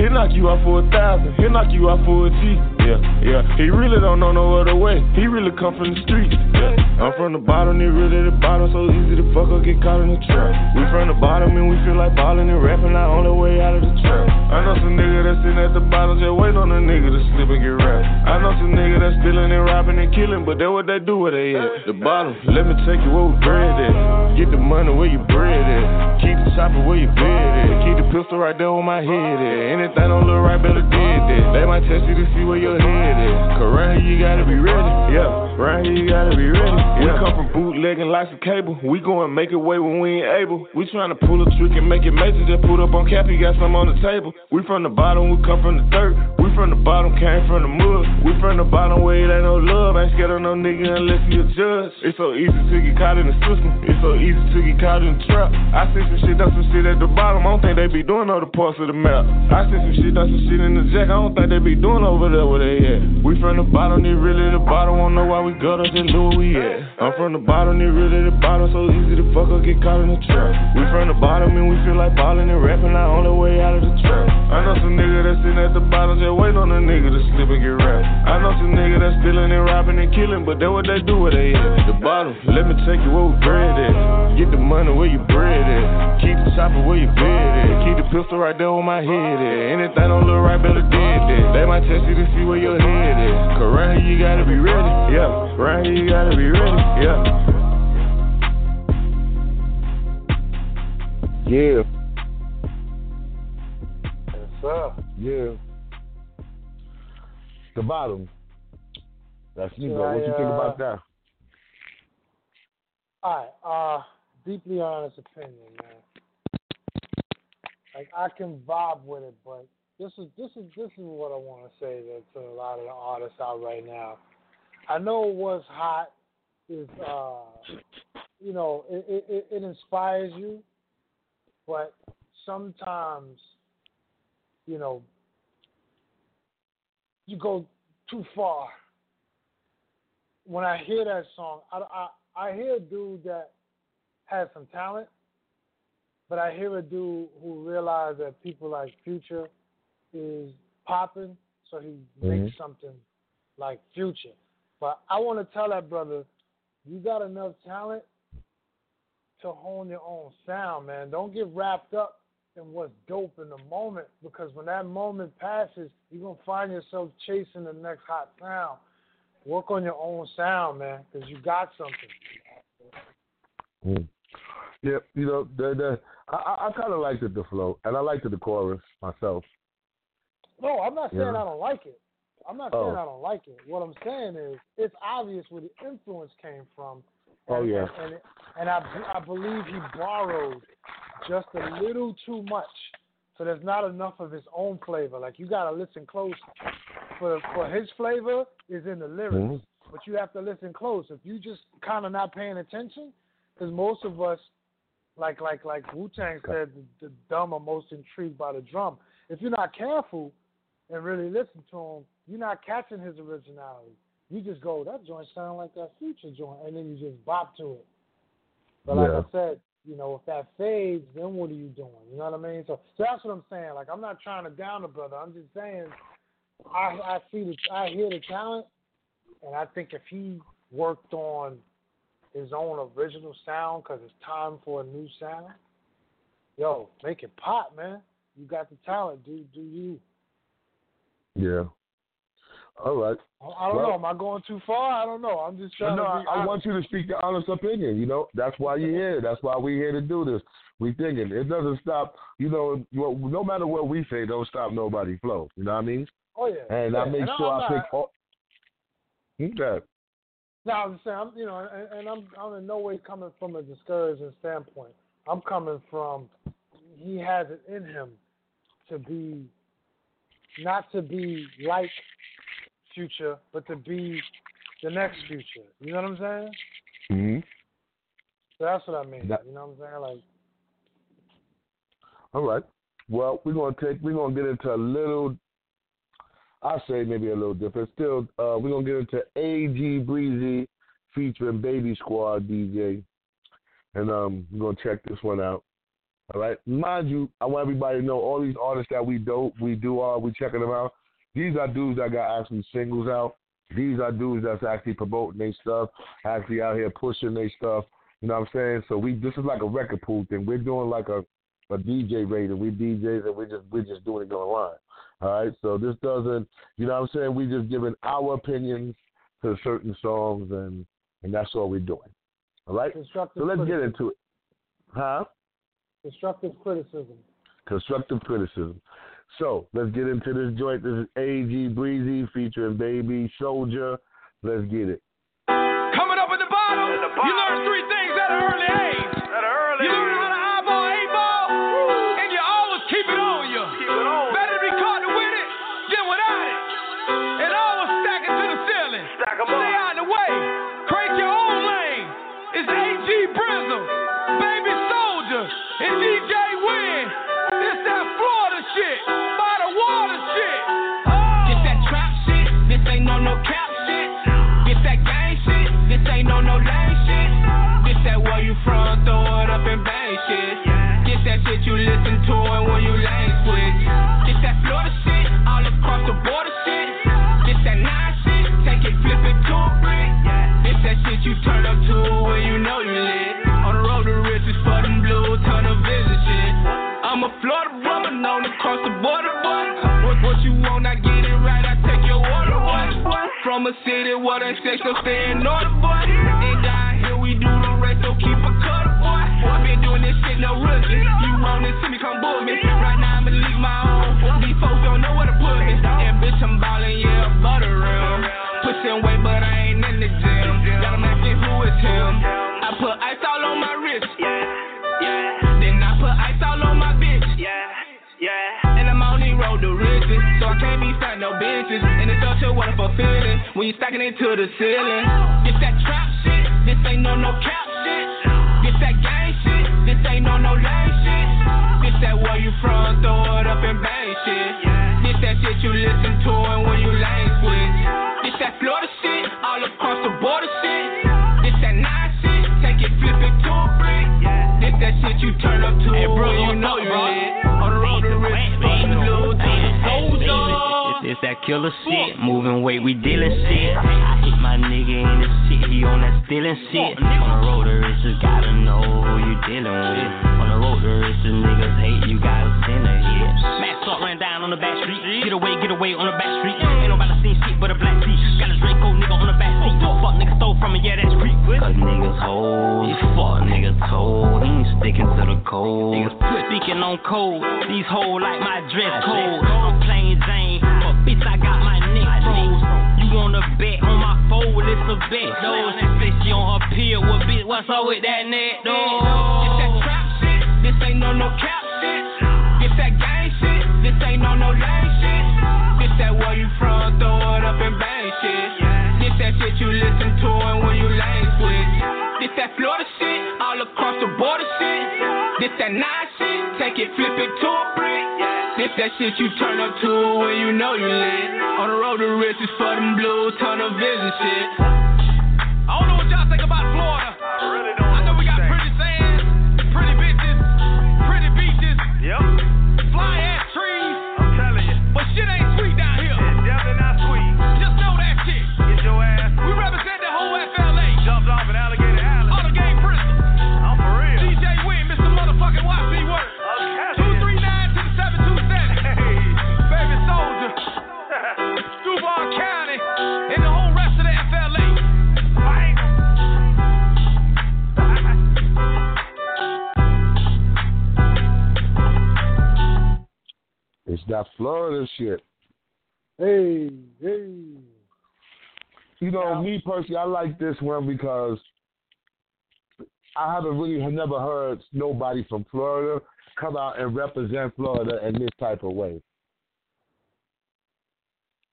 He'll knock you off for a thousand, he'll knock you off for a G. Yeah, yeah. He really don't know no other way. He really come from the streets. Yeah. I'm from the bottom, they really the bottom, so easy to fuck up, get caught in the trap. We from the bottom and we feel like ballin' and rapping our only way out of the trap. I know some nigga that's sitting at the bottom, just waiting on a nigga to slip and get wrapped. I know some nigga that's stealing and robbing and killing, but that what they do where they at. The bottom, let me take you where we bread at. Get the money where you bread at. Keep the chopper where you bed at. Keep the pistol right there where my head at. Anything don't look right, better did that. They might test you to see where your head is. Cause around here you gotta be ready, yeah. Around here you gotta be ready. We come from bootlegging lots of cable. We go and make it way when we ain't able. We tryna pull a trick and make it major. Just put up on cap, you got some on the table. We from the bottom, we come from the dirt. We from the bottom, came from the mud. We from the bottom where it ain't no love. Ain't scared of no nigga unless he a judge. It's so easy to get caught in the system. It's so easy to get caught in the trap. I see some shit, done some shit at the bottom. I don't think they be doing other parts of the map. I see some shit, done some shit in the jack. I don't think they be doing over there where they at. We from the bottom, they really the bottom. Won't know why we know where we at. I'm from the bottom, they really the bottom. So easy to fuck up, get caught in the trap. We from the bottom and we feel like ballin' and rapping our only way out of the trap. I know some nigga that's sitting at the bottom just waiting on a nigga to slip and get wrapped. I know some nigga that's stealing and robbing and killing, but that what they do where they at. The bottom, let me take you where we bread at. Get the money where you bread at. Keep the chopper where you bed at. Keep the pistol right there on my head at. Anything don't look right, better dead that. They might test you to see where your head is. Cause around here you gotta be ready, yeah. Right here you gotta be ready, yeah. Yeah. Yes, sir. Yeah. The bottom. That's me, bro. What I, you think uh, about that? All right. Uh, deeply honest opinion, man. Like I can vibe with it, but this is this is this is what I want to say to, to a lot of the artists out right now. I know what's hot is uh, you know it, it- it inspires you, but sometimes you know you go too far. When I hear that song, I, I I hear a dude that has some talent, but I hear a dude who realized that people like Future is popping, so he makes Mhm. something like Future. But I want to tell that brother, you got enough talent to hone your own sound, man. Don't get wrapped up in what's dope in the moment because when that moment passes, you're gonna find yourself chasing the next hot sound. Work on your own sound, man, because you got something. Mm. Yeah, you know, the the I I, kind of liked it the flow, and I liked it the chorus myself. No, I'm not saying Yeah. I don't like it. I'm not Oh. saying I don't like it. What I'm saying is, it's obvious where the influence came from. Oh, and, yeah. and and I I believe he borrowed just a little too much, so there's not enough of his own flavor. Like you gotta listen close. For for his flavor is in the lyrics, Mhm. but you have to listen close. If you just kind of not paying attention, because most of us, like like like Wu Tang said, the, the dumb are most intrigued by the drum. If you're not careful and really listen to him, you're not catching his originality. You just go, that joint sound like that future joint, and then you just bop to it. But like Yeah. I said, you know, if that fades, then what are you doing? You know what I mean? So, so that's what I'm saying. Like I'm not trying to down the brother. I'm just saying, I I see the I hear the talent, and I think if he worked on his own original sound, because it's time for a new sound, yo, make it pop, man. You got the talent. Do do you? Yeah. All right. I, I don't Well- know. Am I going too far? I don't know. I'm just trying no, to I, I want you to speak the honest opinion. You know, that's why you're here. That's why we're here to do this. We thinking it doesn't stop. You know, no matter what we say, don't stop nobody flow. You know what I mean? Oh yeah. And yeah. I make and sure I'm I pick. All, okay. No, I'm just saying, I'm, you know, and, and I'm I'm in no way coming from a discouraging standpoint. I'm coming from he has it in him to be not to be like future, but to be the next future. You know what I'm saying? Mm-hmm. So that's what I mean. That- you know what I'm saying? Like All right. Well, we're gonna take. We're gonna get into a little. I say maybe a little different. Still, uh, we're gonna get into AG Breezy featuring Baby Squad DJ, and um, we're gonna check this one out. All right. Mind you, I want everybody to know all these artists that we do we do are we checking them out. These are dudes that got actually singles out. These are dudes that's actually promoting their stuff, actually out here pushing their stuff. You know what I'm saying? So we this is like a record pool thing. We're doing like a a DJ rating. We DJs and we just we're just doing it online. All right. So this doesn't you know what I'm saying? We just giving our opinions to certain songs and and that's all we're doing. All right. constructive So let's get into it. Huh? constructive criticism. Constructive criticism. So let's get into this joint. This is AG Breezy featuring Baby Soldier. Let's get it. you from, throw it up and bang shit. Get that shit you listen to and when you lane switch. Get that Florida shit, all across the border shit. Get that nine shit, take it, flip it to a brick. Get that shit you turn up to when you know you lit. On the road to riches for them blue, ton of vision shit. I'm a Florida woman known across the border, boy. What, what you want, I get it right, I take your order, boy. From a city where they say so stay in order, boy. No rookie. You want to see me come book me? Right now I'ma leave my own. These folks don't know where to put me. And bitch I'm ballin', yeah, butter rim. Pushing weight, but I ain't in the gym. Got 'em asking who is him. I put ice all on my wrist. Yeah, yeah. Then I put ice all on my bitch. Yeah, yeah. And I'm on the road to riches, so I can't be fat no bitches. And it's such a wonderful feeling when you stacking it to the ceiling. This that trap shit, this ain't no no cap ain't no no lame shit. This that where you from, throw it up and bang shit. This that shit you listen to and when you lane switch. This that Florida shit, all across the border shit. This that nine shit, take it, flip it to a brick. This that shit you turn up to Hey, bro, you know you lit. It's, that killer shit, moving weight, we dealing shit. I hit my nigga in the shit, he on that stealing shit. On the road to just gotta know who you dealing with. On the road to riches, niggas hate you, gotta send a hit. Mass up ran down on the back street, get away, get away on the back street. Ain't nobody seen shit but a black seat. Got a Draco nigga on the back seat. Fuck nigga stole from me, yeah that's creep. Cause niggas hoes, fuck niggas told, he ain't sticking to the code. Niggas put speaking on code, these hoes like my dress code. I'm plain Jane, I got my neck froze. You wanna bet on my fold, it's a bet though. She say she on her pill, well bitch what's up with that neck though? This that trap shit, this ain't no no cap shit. This that gang shit, this ain't no no lame shit. This that where you from, throw it up and bang shit. This that shit you listen to and when you lane switch. This that Florida shit, all across the border shit. This that nine shit, take it, flip it to a brick. This that shit you turn up to when you know you lit. On the road to riches for them blue tunnel vision shit. I don't know what y'all think about Florida. I really don't. I know we got pretty sand, pretty bitches, pretty beaches. Yep. Fly It's that Florida shit. Hey, hey. You know, me personally, I like this one because I haven't really never heard nobody from Florida come out and represent Florida in this type of way.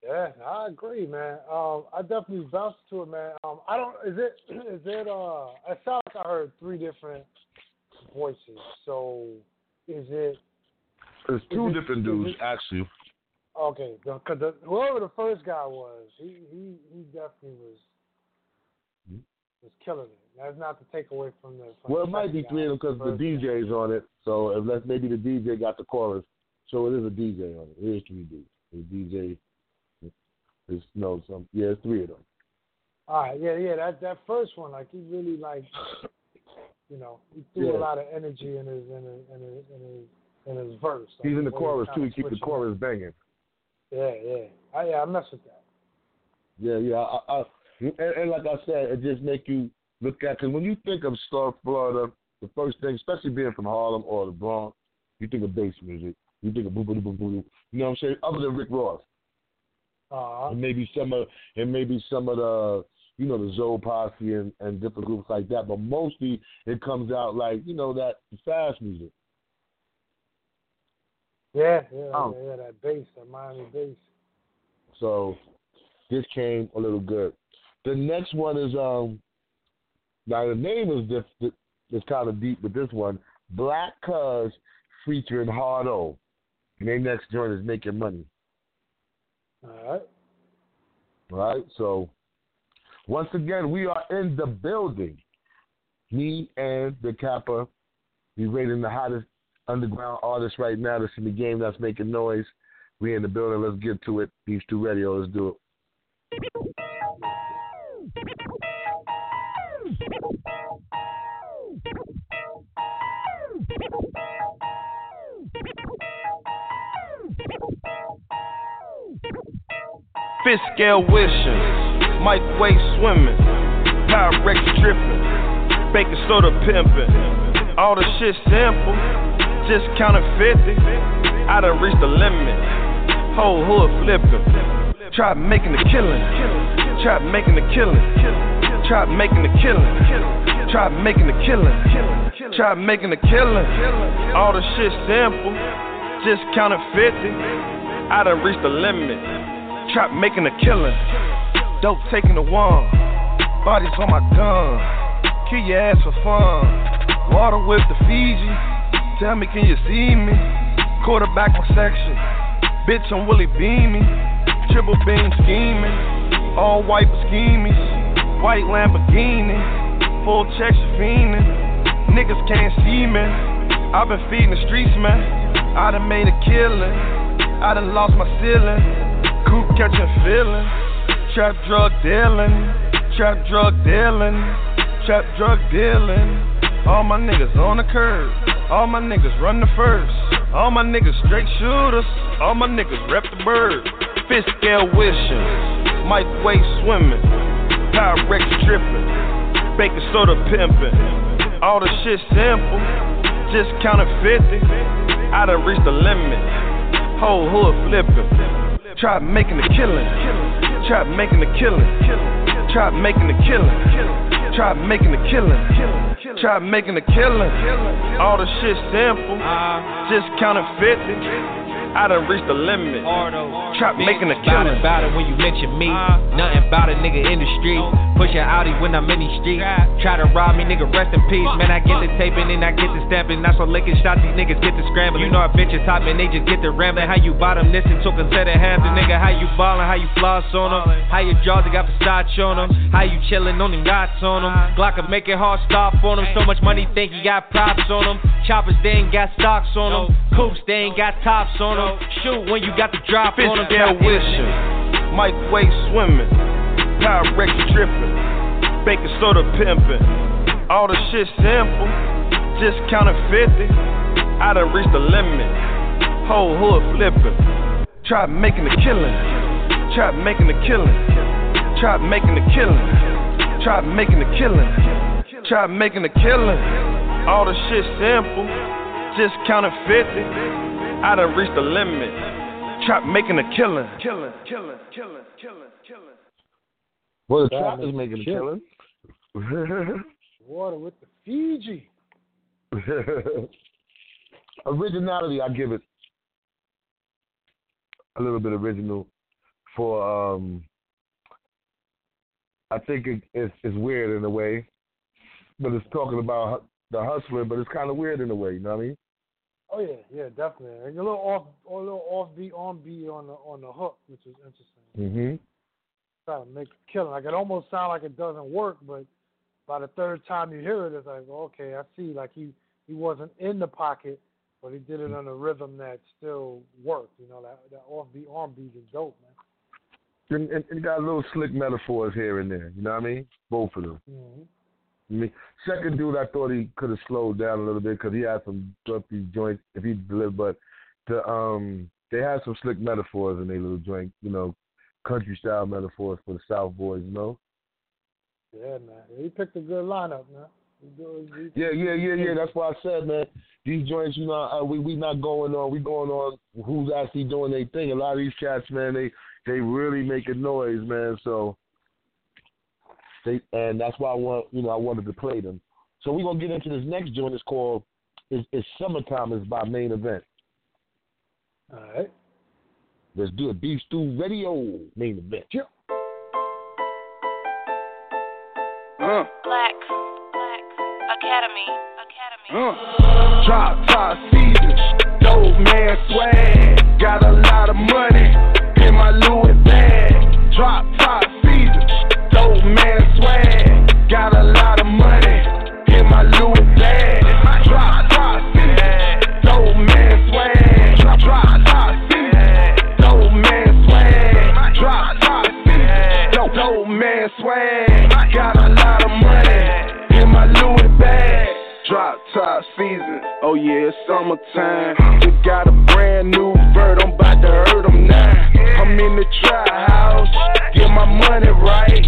Yeah, I agree, man. Um, I definitely vouch to it, man. Um, I don't. Is it? Is it? Uh, it sounds like I heard three different voices. So, is it? There's two it- different dudes, it- actually. Okay, because the, whoever the first guy was, he he he definitely was hmm? was killing it. That's not to take away from the. From Well, it might be three of them because the guy. DJ's on it. So unless maybe the DJ got the chorus, so it is a DJ on it. It is three dudes. The DJ is no some yeah, it's three of them. All right, yeah, yeah. That that first one, like he really like, you know, he threw Yeah. a lot of energy in his in his in his in his, in his verse. Like, He's in the chorus too. He keep the chorus banging. Yeah, yeah. I, yeah, I mess with that. Yeah, yeah. I, I, and, and like I said, it just make you look at because when you think of South Florida, the first thing, especially being from Harlem or the Bronx, you think of bass music. You think of boo boo boo boo. You know what I'm saying? Other than Rick Ross, Uh, and maybe some of and maybe some of the you know the Zoe Posse and, and different groups like that. But mostly it comes out like you know that fast music. Yeah, yeah, Oh. yeah. That bass, that Miami bass. So this came a little good. The next one is um now the name is diff- is kind of deep with this one. Black Cuz featuring Hard O. And their next joint is making money. All right. All right. So once again, we are in the building. Me and the Kappa. We rating the hottest underground artists right now that's in the game that's making noise. We in the building. Let's get to it. Beef Stew Radio. Let's do it. Fifth scale wishing. microwave swimming, Pyrex dripping, baking soda pimping. All the shit simple, just counted 50. I done reached the limit, whole hood flipping. Try making the killing, try making the killing, try making the killing, try making the killing, try making the killing. All the shit simple, just counted 50. I done reached the limit, try making the killing. Dope taking the one, bodies on my gun. Kill your ass for fun. Water with the Fiji. Tell me, can you see me? Quarterback my section. Bitch, I'm Willie Beamen. Triple beam scheming. All white schemies. White Lamborghini. Full checks fiending. Niggas can't see me. I've been feeding the streets, man. I done made a killing. I done lost my ceiling. Coop catching feeling. Trap drug dealing. Trap drug dealing. Trap drug dealing. All my niggas on the curb. All my niggas run the first. All my niggas straight shooters. All my niggas rep the bird. Fist scale wishing. Microwave swimming. Pyrex dripping. Baking soda pimping. All the shit simple. Just counted 50. I done reached the limit. Whole hood flipping. Try making a killing. Try making a killing. Try making a killing. Try making a killing. Try making a killing. All the shit simple. Just counted 50. I done reached the limit. Try making a killing. it, bout it when you mention me. Uh-huh. Nothing bout a nigga in the street. Push your Audi when I'm in these streets. Try to rob me, nigga, rest in peace. Man, I get the taping and I get the stamping. That's what licking shots, these niggas get the scrambling. You know our bitches hot, man, they just get the rambling. How you bottom this and took a set of half the nigga. How you ballin', how you floss on them. How your jaws, they got Versace on them. How you chillin' on them yachts on them. Uh-huh. Glock will make it hard stop on them. So much money, think you got props on them. Choppers, they ain't got stocks on them. Coops, they ain't got tops on them. Shoot when you got the drop Fist on them. scale wishing. Microwave swimming. Pyrex dripping. Baking soda pimping. All the shit simple. Just counted 50. I done reached the limit. Whole hood flipping. Try making a killing. Try making a killing. Try making a killing. Try making a killing. Try making a killing. All the shit simple. Just counted 50. I done reached the limit. Try making a killing. Killing, killing, killing, killing, killing. Well, the Yeah, trap is making a killing. Water with the Fiji. Originality, I give it a little bit original for um I think it, it's it's weird in a way, but it's talking about the hustler, but it's kind of weird in a way. You know what I mean? Oh yeah, yeah, definitely. Like a little off, a little offbeat, on beat on the on the hook, which is interesting. Mm-hmm. Trying to make killing. Like it almost sounds like it doesn't work, but by the third time you hear it, it's like okay, I see. Like he he wasn't in the pocket, but he did it on a rhythm that still worked. You know that that offbeat, on beat is dope, man. And, and, and got a little slick metaphors here and there. You know what I mean? Both of them. Mm-hmm. Mean, second dude, I thought he could have slowed down a little bit because he had some these joints if he delivered. But the um, they had some slick metaphors in their little joint. You know, country style metaphors for the South boys. You know. Yeah, man. He picked a good lineup, man. He do- he- Yeah, yeah, yeah, yeah. That's why I said, man, these joints, you know, uh, we we not going on. We going on who's actually doing their thing. A lot of these cats, man, they they really making noise, man. So they and that's why I want, you know, I wanted to play them. So we're gonna get into this next joint. It's called "It's, it's Summertime." It's by Main Event. All right. Let's do a Beef Stew Radio Main Event. Yeah. Uh. Black, Black Academy, Academy. Uh. Drop top season, dope man swag. Got a lot of money in my Louis bag. Drop top season, dope man swag. Got a lot of money in my Louis bag. Drop top season, dope man swag. Drop top season, dope man swag. Drop top season, dope, dope man swag. Got a lot of money in my Louis bag. Drop top season, oh yeah, it's summertime. We got a brand new bird, I'm about to hurt 'em now. I'm in the try house, get my money right.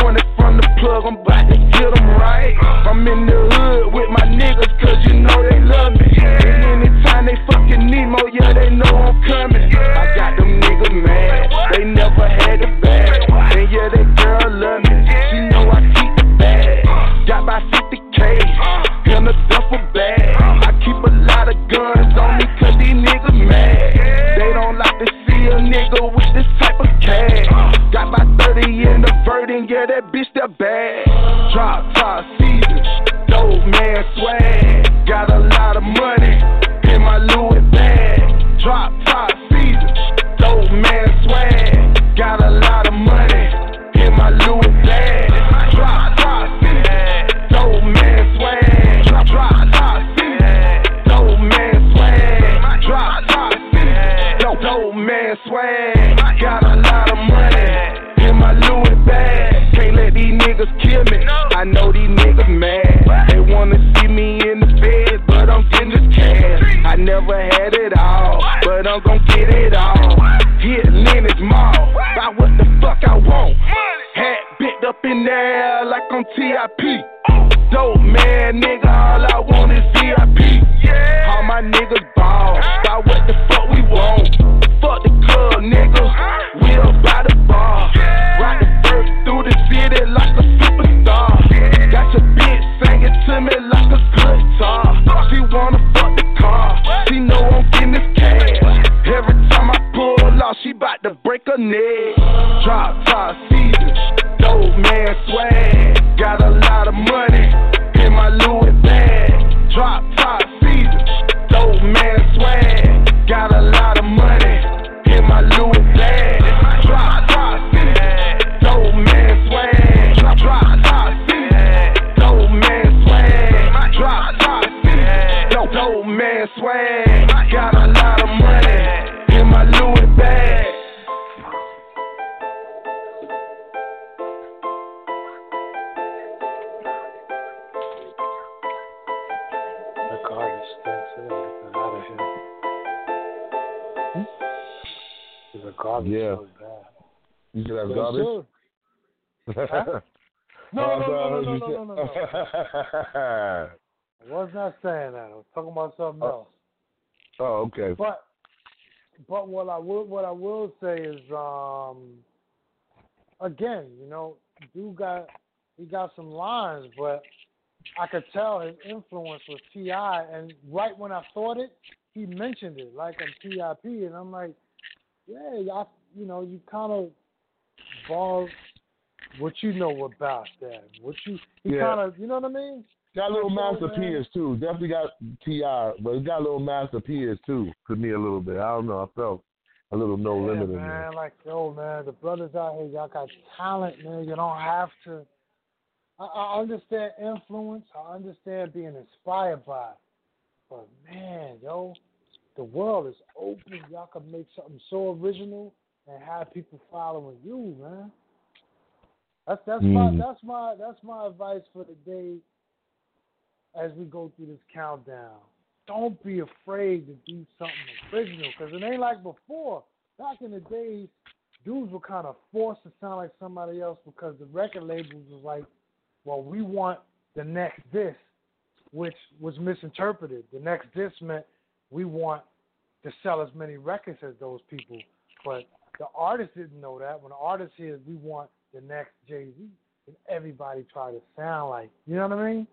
20 from the plug, I'm about to get them right. I'm in the hood with my niggas, cause you know they love me. And anytime they fucking need more, yeah, they know I'm coming. I got them niggas mad, they never had it bad. And yeah, they girl love me, she know I keep the bag. Got my 50k, in the duffel bag. I keep a lot of guns on me, cause these niggas mad. They don't like to see a nigga with this type of cash. Got my 30 in the yeah, that bitch that bad. Drop top season, dope man swag. Got a lot of money Huh? No, no, no, no, no, no, no, no, no. I was not saying that. I was talking about something Oh. else. oh, okay. But but what I will what I will say is um again, you know, dude got he got some lines, but I could tell his influence was T.I. and right when I thought it, he mentioned it like on TIP and I'm like, Yeah, I you know, you kinda ball what you know about that. What you he Yeah. kinda you know what I mean? Got a little Master man. P too. Definitely got T.I., but it got a little Master P too to me a little bit. I don't know. I felt a little no yeah, limit in man, there. like yo, man, the brothers out here, y'all got talent, man. You don't have to. I, I understand influence. I understand being inspired by, it. but man, yo, the world is open. Y'all can make something so original and have people following you, man. That's that's my Mhm. that's my that's my advice for the day. As we go through this countdown, don't be afraid to do something original because it ain't like before. Back in the days, dudes were kind of forced to sound like somebody else because the record labels was like, well, we want the next this, which was misinterpreted. The next this meant we want to sell as many records as those people. But the artist didn't know that. When the artist hears we want the next Jay Z, and everybody try to sound like, you know what I mean?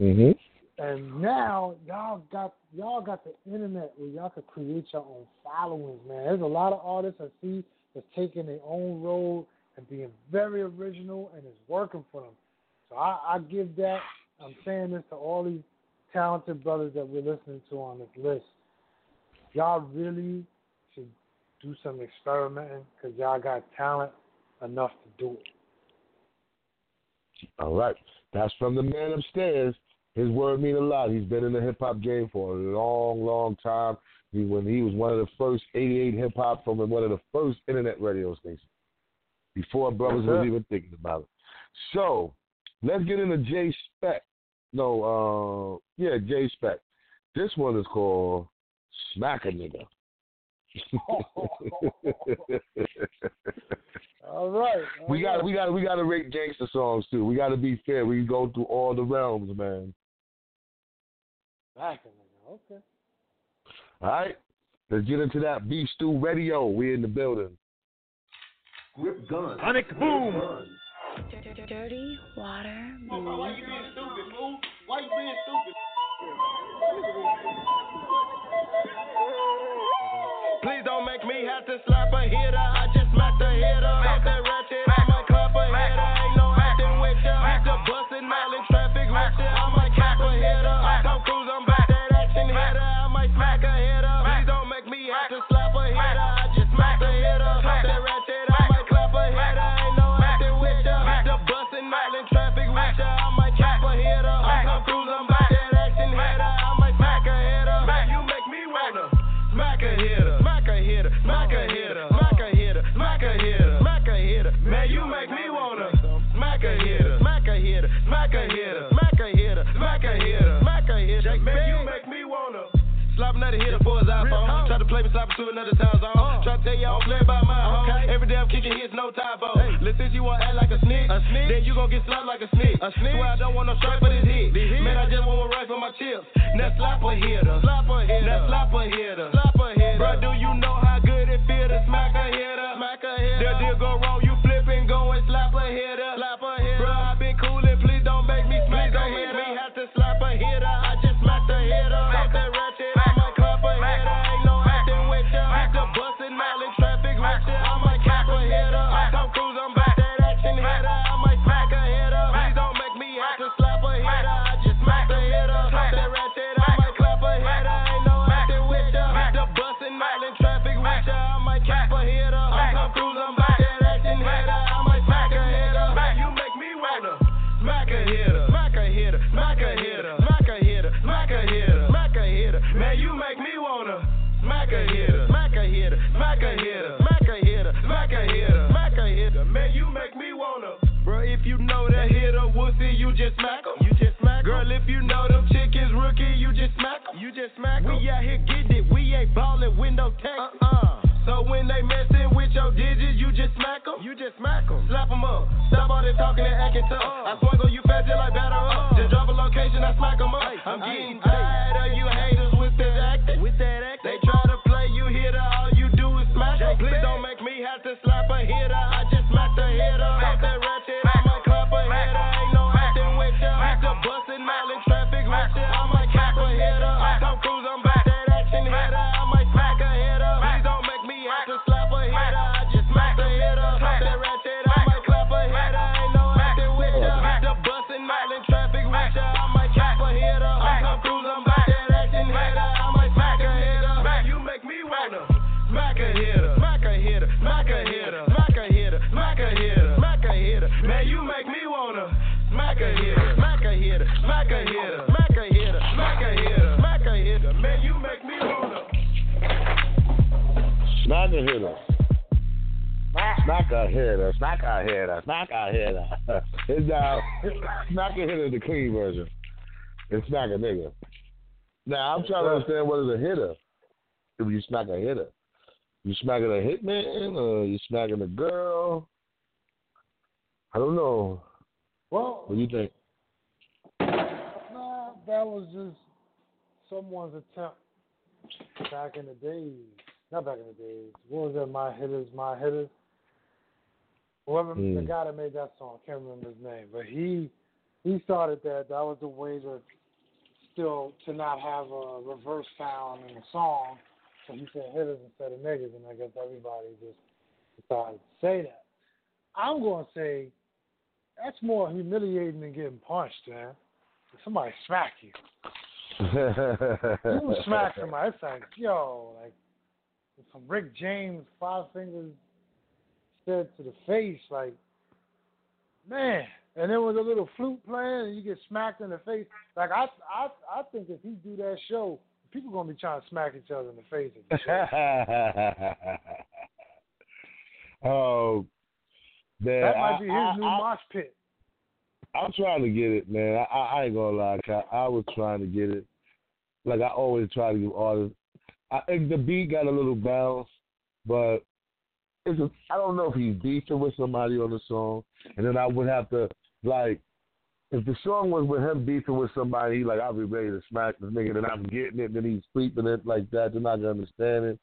Mm-hmm. And now y'all got y'all got the internet where y'all can create your own followings, man. There's a lot of artists I see that's taking their own road and being very original and it's working for them. So I, I give that I'm saying this to all these talented brothers that we're listening to on this list. Y'all really should do some experimenting because y'all got talent enough to do it. All right. That's from the man upstairs. His word mean a lot. He's been in the hip hop game for a long, long time. He, when he was one of the first 88 hip hop from one of the first internet radio stations before brothers was even thinking about it. So let's get into J Spec. No, uh, yeah, J Spec. This one is called Smack a Nigga. All right. we got we got we got to rate gangster songs too. We got to be fair. We go through all the realms, man. Back in it. Okay. All right, let's get into that Beef Stew Radio. We in the building. Grip gun. Sonic boom. Dirty water. Why you being stupid, fool? Why you being stupid? Please don't make me have to slap a hitter. I just smacked a hitter. Off that play me slap to another time zone. Uh. Try to tell you I don't play by my home. Every day I'm kicking hits, no time ball. Listen, you want to act like a snitch, then you gon' get slapped like a snitch. A snitch. Swear I don't want no stripe for this hit. Man, I just want one right for my chips. Now slap a hitter. Slap a hitter. Now slap a hitter. You just smack 'em. You just smack 'em. Girl, if you know them chickens rookie, you just smack 'em. You just smack 'em. We out here getting it. We ain't ballin' window text. Uh-uh. So when they messin' with your digits, you just smack 'em. You just smack 'em. Slap 'em up. Stop all that talking and acting tough. Uh-uh. I swung on you just like batter up. Uh-uh. Just drop a location, I smack 'em up. I'm getting a hitter. Smack a hitter. Smack a hitter. Smack a hitter. Man, you make me wanna. Smack a hitter. Smack a hitter. Smack a hitter. Smack a hitter. It's now smack a hitter the clean version. It's smack a nigga. Now I'm trying to understand what is a hitter. If you smack a hitter, you smacking a hitman or you smacking a girl? I don't know. Well, What do you think? That was just someone's attempt back in the days. Not back in the days. What was that? My hitters, my hitters. Whoever the Mm. guy that made that song, I can't remember his name, but he he started that. That was the way to still to not have a reverse sound in the song. So he said hitters instead of niggas, and I guess everybody just decided to say that. I'm gonna say that's more humiliating than getting punched, man. Somebody smack you. You smack somebody, it's like, yo, like from Rick James, five fingers said to the face, like, man. And then with a little flute playing, and you get smacked in the face. Like I, I, I think if he do that show, people gonna be trying to smack each other in the face. The oh, man. that might I- be his I- new I- mosh pit. I'm trying to get it, man. I, I, ain't gonna lie. I was trying to get it. Like I always try to give artists. I think the beat got a little bounce, but it's a, I don't know if he's beefing with somebody on the song, and then I would have to like if the song was with him beefing with somebody, he like I'll be ready to smack this nigga, then I'm getting it, then he's sleeping it like that. They're not gonna understand it.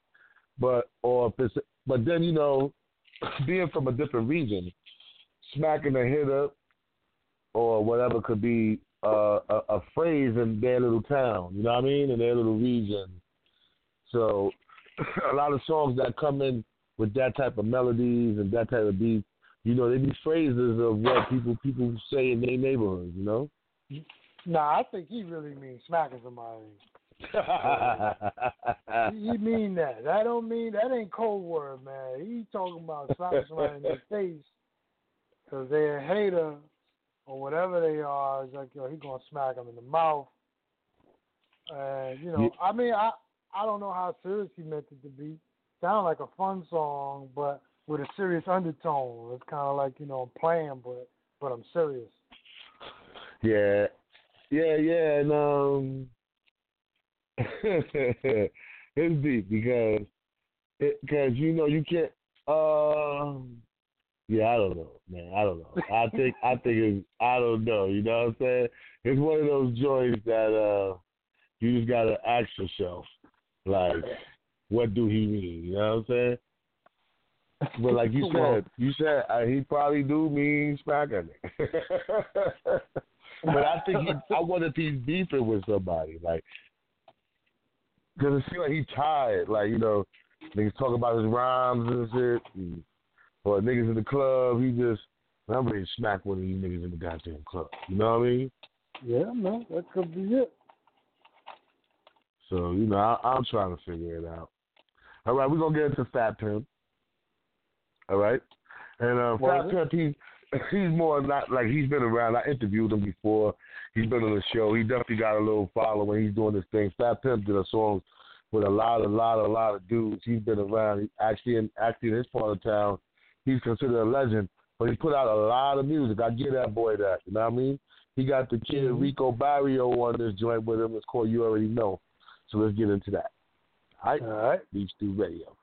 But or if it's but then you know, being from a different region, smacking a hit up or whatever could be uh, a, a phrase in their little town. You know what I mean? In their little region. So a lot of songs that come in with that type of melodies and that type of beat, you know, they be phrases of what people people say in their neighborhoods. You know. Nah, I think he really means smacking somebody. he, he mean that. That don't mean that ain't cold word, man. He talking about slapping somebody in the face because they're a hater or whatever they are. It's like yo, he gonna smack them in the mouth. And you know, I mean, I I don't know how serious he meant it to be. Sound like a fun song, but with a serious undertone. It's kind of like you know I'm playing, but but I'm serious. Yeah, yeah, yeah, and um, it's deep because it because you know you can't. Um, yeah, I don't know, man. I don't know. I think I think it's I don't know. You know what I'm saying? It's one of those joints that uh you just gotta ask yourself, like, what do he mean? You know what I'm saying? But like you said, you said uh, he probably do mean smacking it. but I think he, I wonder if he's beefing with somebody, like, because it seems like he's tired. Like you know, niggas talk about his rhymes and shit, and, or niggas in the club. He just I'm ready to smack one of these niggas in the goddamn club. You know what I mean? Yeah, man, that could be it. So you know, I, I'm trying to figure it out. All right, we're gonna get into Fat Pimp. All right, and uh, Fat Pimp, he's he's more not like he's been around. I interviewed him before. He's been on the show. He definitely got a little following. He's doing this thing. Fat Pimp did a song with a lot, a lot, a lot of dudes. He's been around. He actually, in actually in his part of town, he's considered a legend. But he put out a lot of music. I give that boy that. You know what I mean? He got the kid mm-hmm. Rico Barrio on this joint with him. It's called You Already Know. So let's get into that. All right. All right. Beef Stew Radio.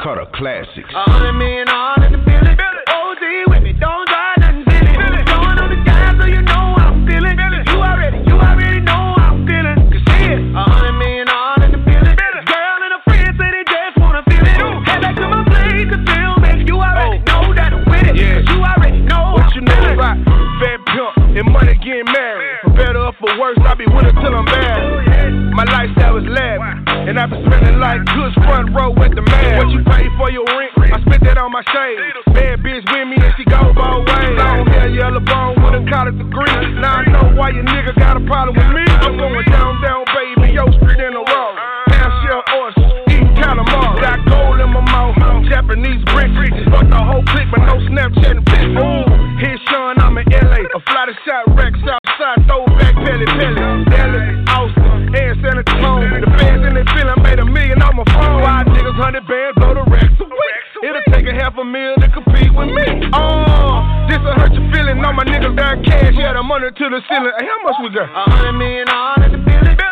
Cutter Classics. And money getting married? For better or for worse, I be with her till I'm bad. My lifestyle is lavish, and I been spending like good front row with the man. What you pay for your rent? I spent that on my shade. Bad bitch with me and she go both ways. Long hair, yellow bone with a college degree. Now I know why your nigga got a problem with me. I'm going down, down, baby, yo street in the. Pound shell oysters, eating calamari. Got gold in my mouth, Japanese brick. Fuck the whole clique, but no Snapchat and pic. Ooh, shot wreck, Southside, throwback, Pelly Pelly. Dallas, Austin, and San Antonio. The fans in the feeling made a million on my phone. Five niggas, hundred bands, blow the racks a week. It'll take a half a mil to compete with me. Oh, this'll hurt your feeling. All my niggas got cash, yeah, the money to the ceiling. Hey, how much we got? A hundred million on in the building.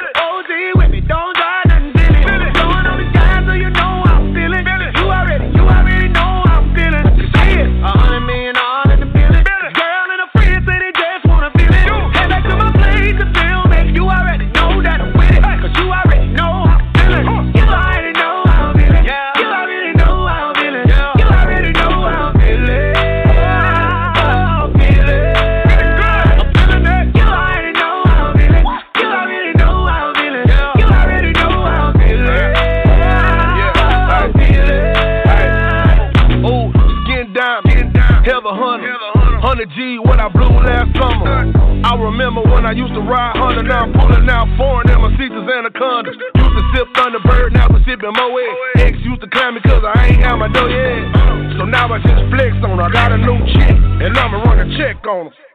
100 G when I blew last summer. I remember when I used to ride 100, now I'm pulling out foreign Amacitas anacondas. Used to sip Thunderbird, now I'm sipping Moet. Ex used to climb me cause I ain't had my dough yet. So now I just flex on her, I got a new chick, and I'ma run a check on her.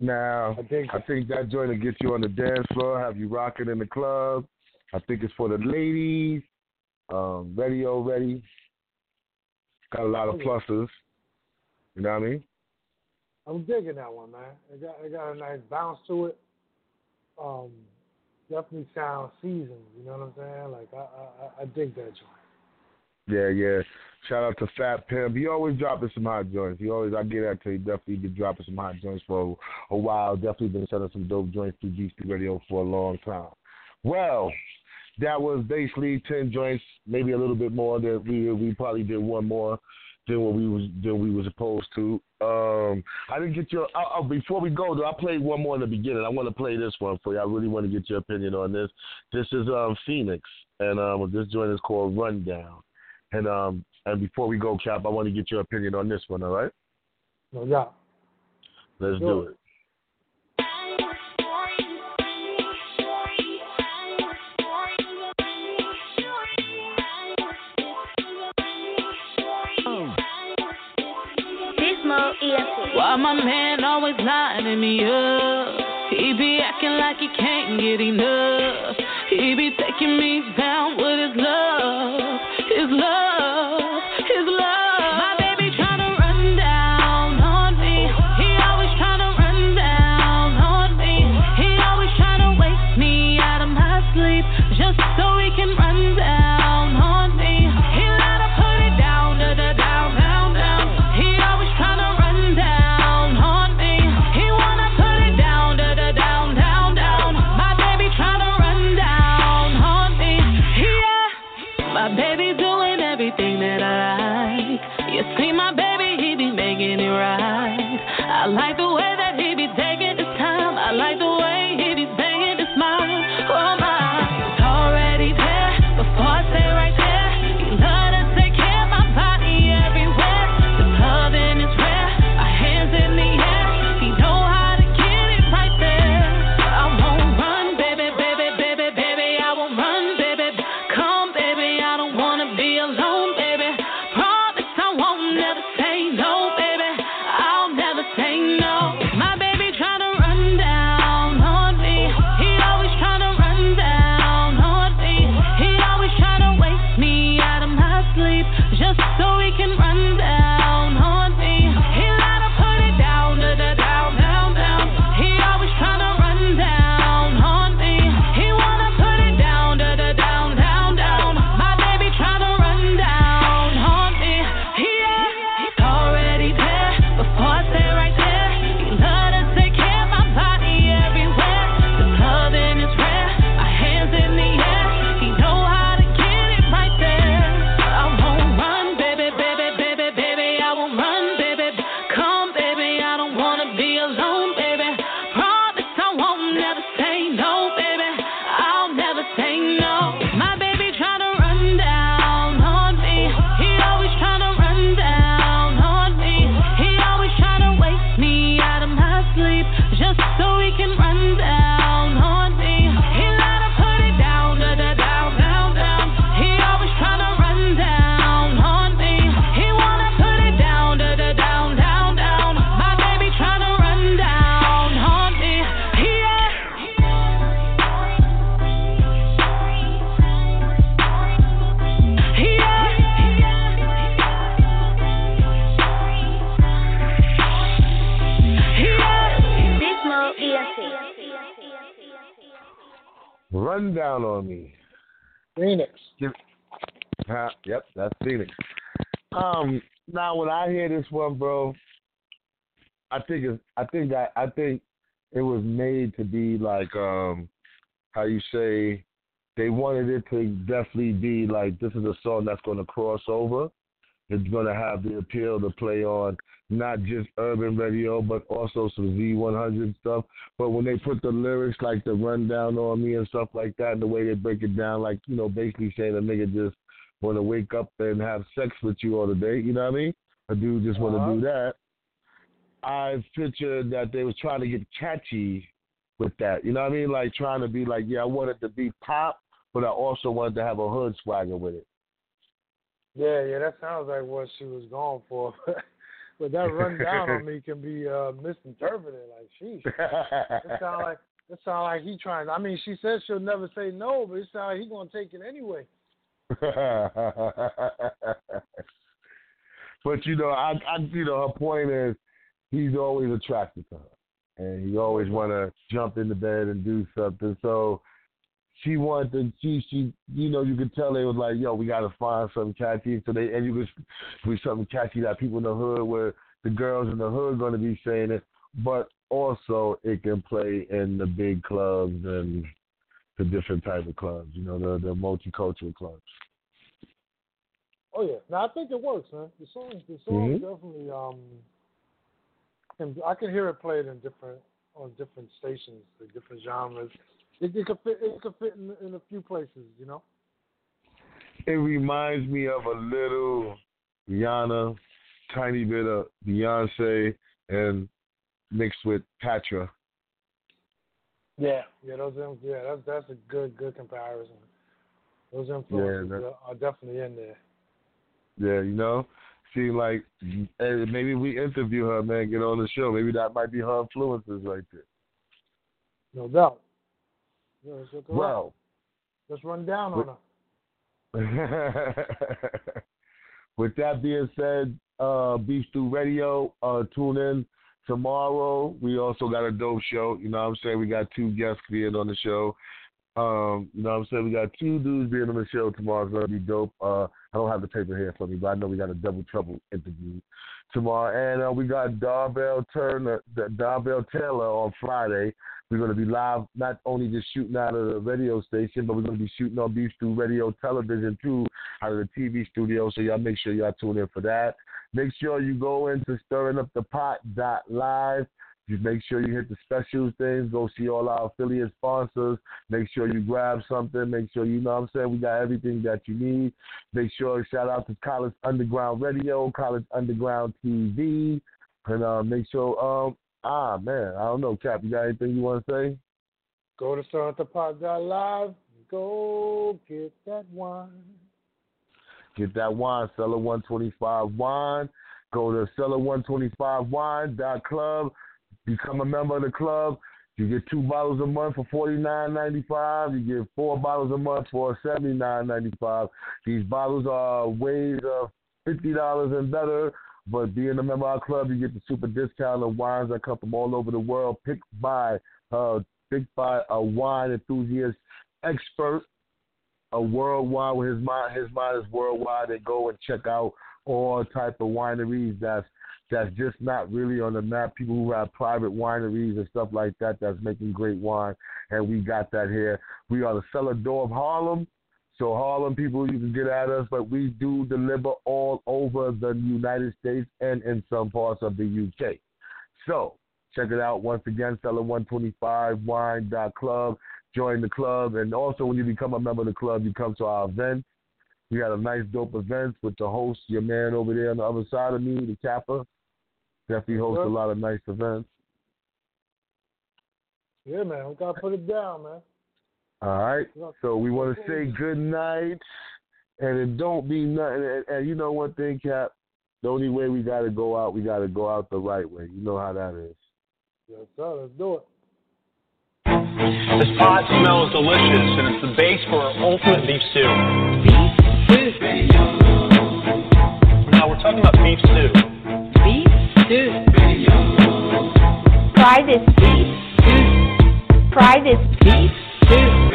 Now, I think, I think that joint will get you on the dance floor, have you rocking in the club. I think it's for the ladies. Um, ready. Got a lot of pluses. You know what I mean? I'm digging that one, man. It got it got a nice bounce to it. Um, definitely sound seasoned. You know what I'm saying? Like I I, I dig that joint. Yeah, yeah. Shout out to Fat Pimp. He always dropping some hot joints. He always, I get that to he definitely been dropping some hot joints for a, while. Definitely been sending some dope joints through GC Radio for a long time. Well, that was basically ten joints, maybe a little bit more. That we we probably did one more than what we was than we were supposed to. Um, I didn't get your. Uh, uh, before we go, though, I played one more in the beginning. I want to play this one for you. I really want to get your opinion on this. This is um Phoenix, and um this joint is called Rundown. And um and before we go, Cap, I want to get your opinion on this one. All right? No, yeah. Let's Do do it. it. Why my man always lining me up? He be acting like he can't get enough. He be taking me down with his love, Dismo Run down on me. Phoenix. Give, huh, yep, that's Phoenix. Um, now when I hear this one, bro, I think it's, I think that I think it was made to be like um, how you say they wanted it to definitely be like this is a song that's going to cross over. It's going to have the appeal to play on not just urban radio, but also some Z100 stuff. But when they put the lyrics like the rundown on me and stuff like that, and the way they break it down, like, you know, basically saying a nigga just want to wake up and have sex with you all the day, you know what I mean? A dude just want to Uh-huh. do that. I pictured that they was trying to get catchy with that, you know what I mean? Like trying to be like, yeah, I wanted to be pop, but I also wanted to have a hood swagger with it. Yeah, yeah, that sounds like what she was going for. but that run down on me can be uh misinterpreted. Like, sheesh. It sound like it sound like he trying. I mean, she says she'll never say no, but it sound like he gonna take it anyway. but you know, I, I, you know, her point is he's always attracted to her, and he always want to jump into bed and do something. So she wanted to, she, she, you know, you could tell they was like, yo, we got to find something catchy. So they, and you could be something catchy that people in the hood, where the girls in the hood going to be saying it, but also it can play in the big clubs and the different type of clubs, you know, the the multicultural clubs. Oh yeah, now I think it works, man. The song, the song Mhm. definitely. Um, can, I can hear it played in different on different stations, the different genres. It, it could fit. It could fit in, in a few places, you know. it reminds me of a little Rihanna, tiny bit of Beyonce, and mixed with Patra. Yeah, yeah, those yeah, that's that's a good good comparison. Those influences that- are- definitely in there. Yeah, you know, seem like maybe we interview her, man, get on the show. Maybe that might be her influences right there. No doubt. Yeah, let's look her up. Well, let's run down on with- her. With that being said, uh, Beef Stew Radio, uh, tune in tomorrow. We also got a dope show. You know what I'm saying? We got two guests being on the show. Um, you know what I'm saying? We got two dudes being on the show tomorrow. It's going to be dope. Uh, I don't have the paper here for me, but I know we got a double trouble interview tomorrow. And uh, we got Darbell Turner, Darbell Taylor on Friday. We're going to be live, not only just shooting out of the radio station, but we're going to be shooting on Beef Stew Radio Television too, out of the TV studio. So y'all make sure y'all tune in for that. Make sure you go into stirringupthepot.live. Just make sure you hit the specials things. Go see all our affiliate sponsors. Make sure you grab something. Make sure you know what I'm saying. We got everything that you need. Make sure shout out to College Underground Radio, College Underground TV, and uh, make sure. Um, ah man, I don't know, Cap. You got anything you want to say? Go to StarThePod.live. Go get that wine. Get that wine, Cellar 125 Wine. Go to Cellar125Wine.club. Become a member of the club. You get two bottles a month for forty nine ninety five. You get four bottles a month for seventy nine ninety five. These bottles are ways of fifty dollars and better. But being a member of our club, you get the super discount on wines that come from all over the world, picked by uh, picked by a wine enthusiast expert a worldwide with his mind his mind is worldwide and go and check out all type of wineries that's that's just not really on the map. People who have private wineries and stuff like that that's making great wine and we got that here. We are the cellar door of Harlem. So Harlem people you can get at us, but we do deliver all over the United States and in some parts of the UK. So check it out once again, cellar125wine.club join the club. And also, when you become a member of the club, you come to our events. We got a nice, dope event with the host, your man over there on the other side of me, the Kap-er. Definitely hosts a lot of nice events. Yeah, man, we gotta put it down, man. All right. So we want to say good night, and it don't be nothing. And, and you know one thing, Cap. The only way we got to go out, we got to go out the right way. You know how that is. Yes, sir. Let's do it. This pot smells delicious, and it's the base for our ultimate beef stew. Now we're talking about beef stew. Beef stew. Try this beef stew. Try this beef stew.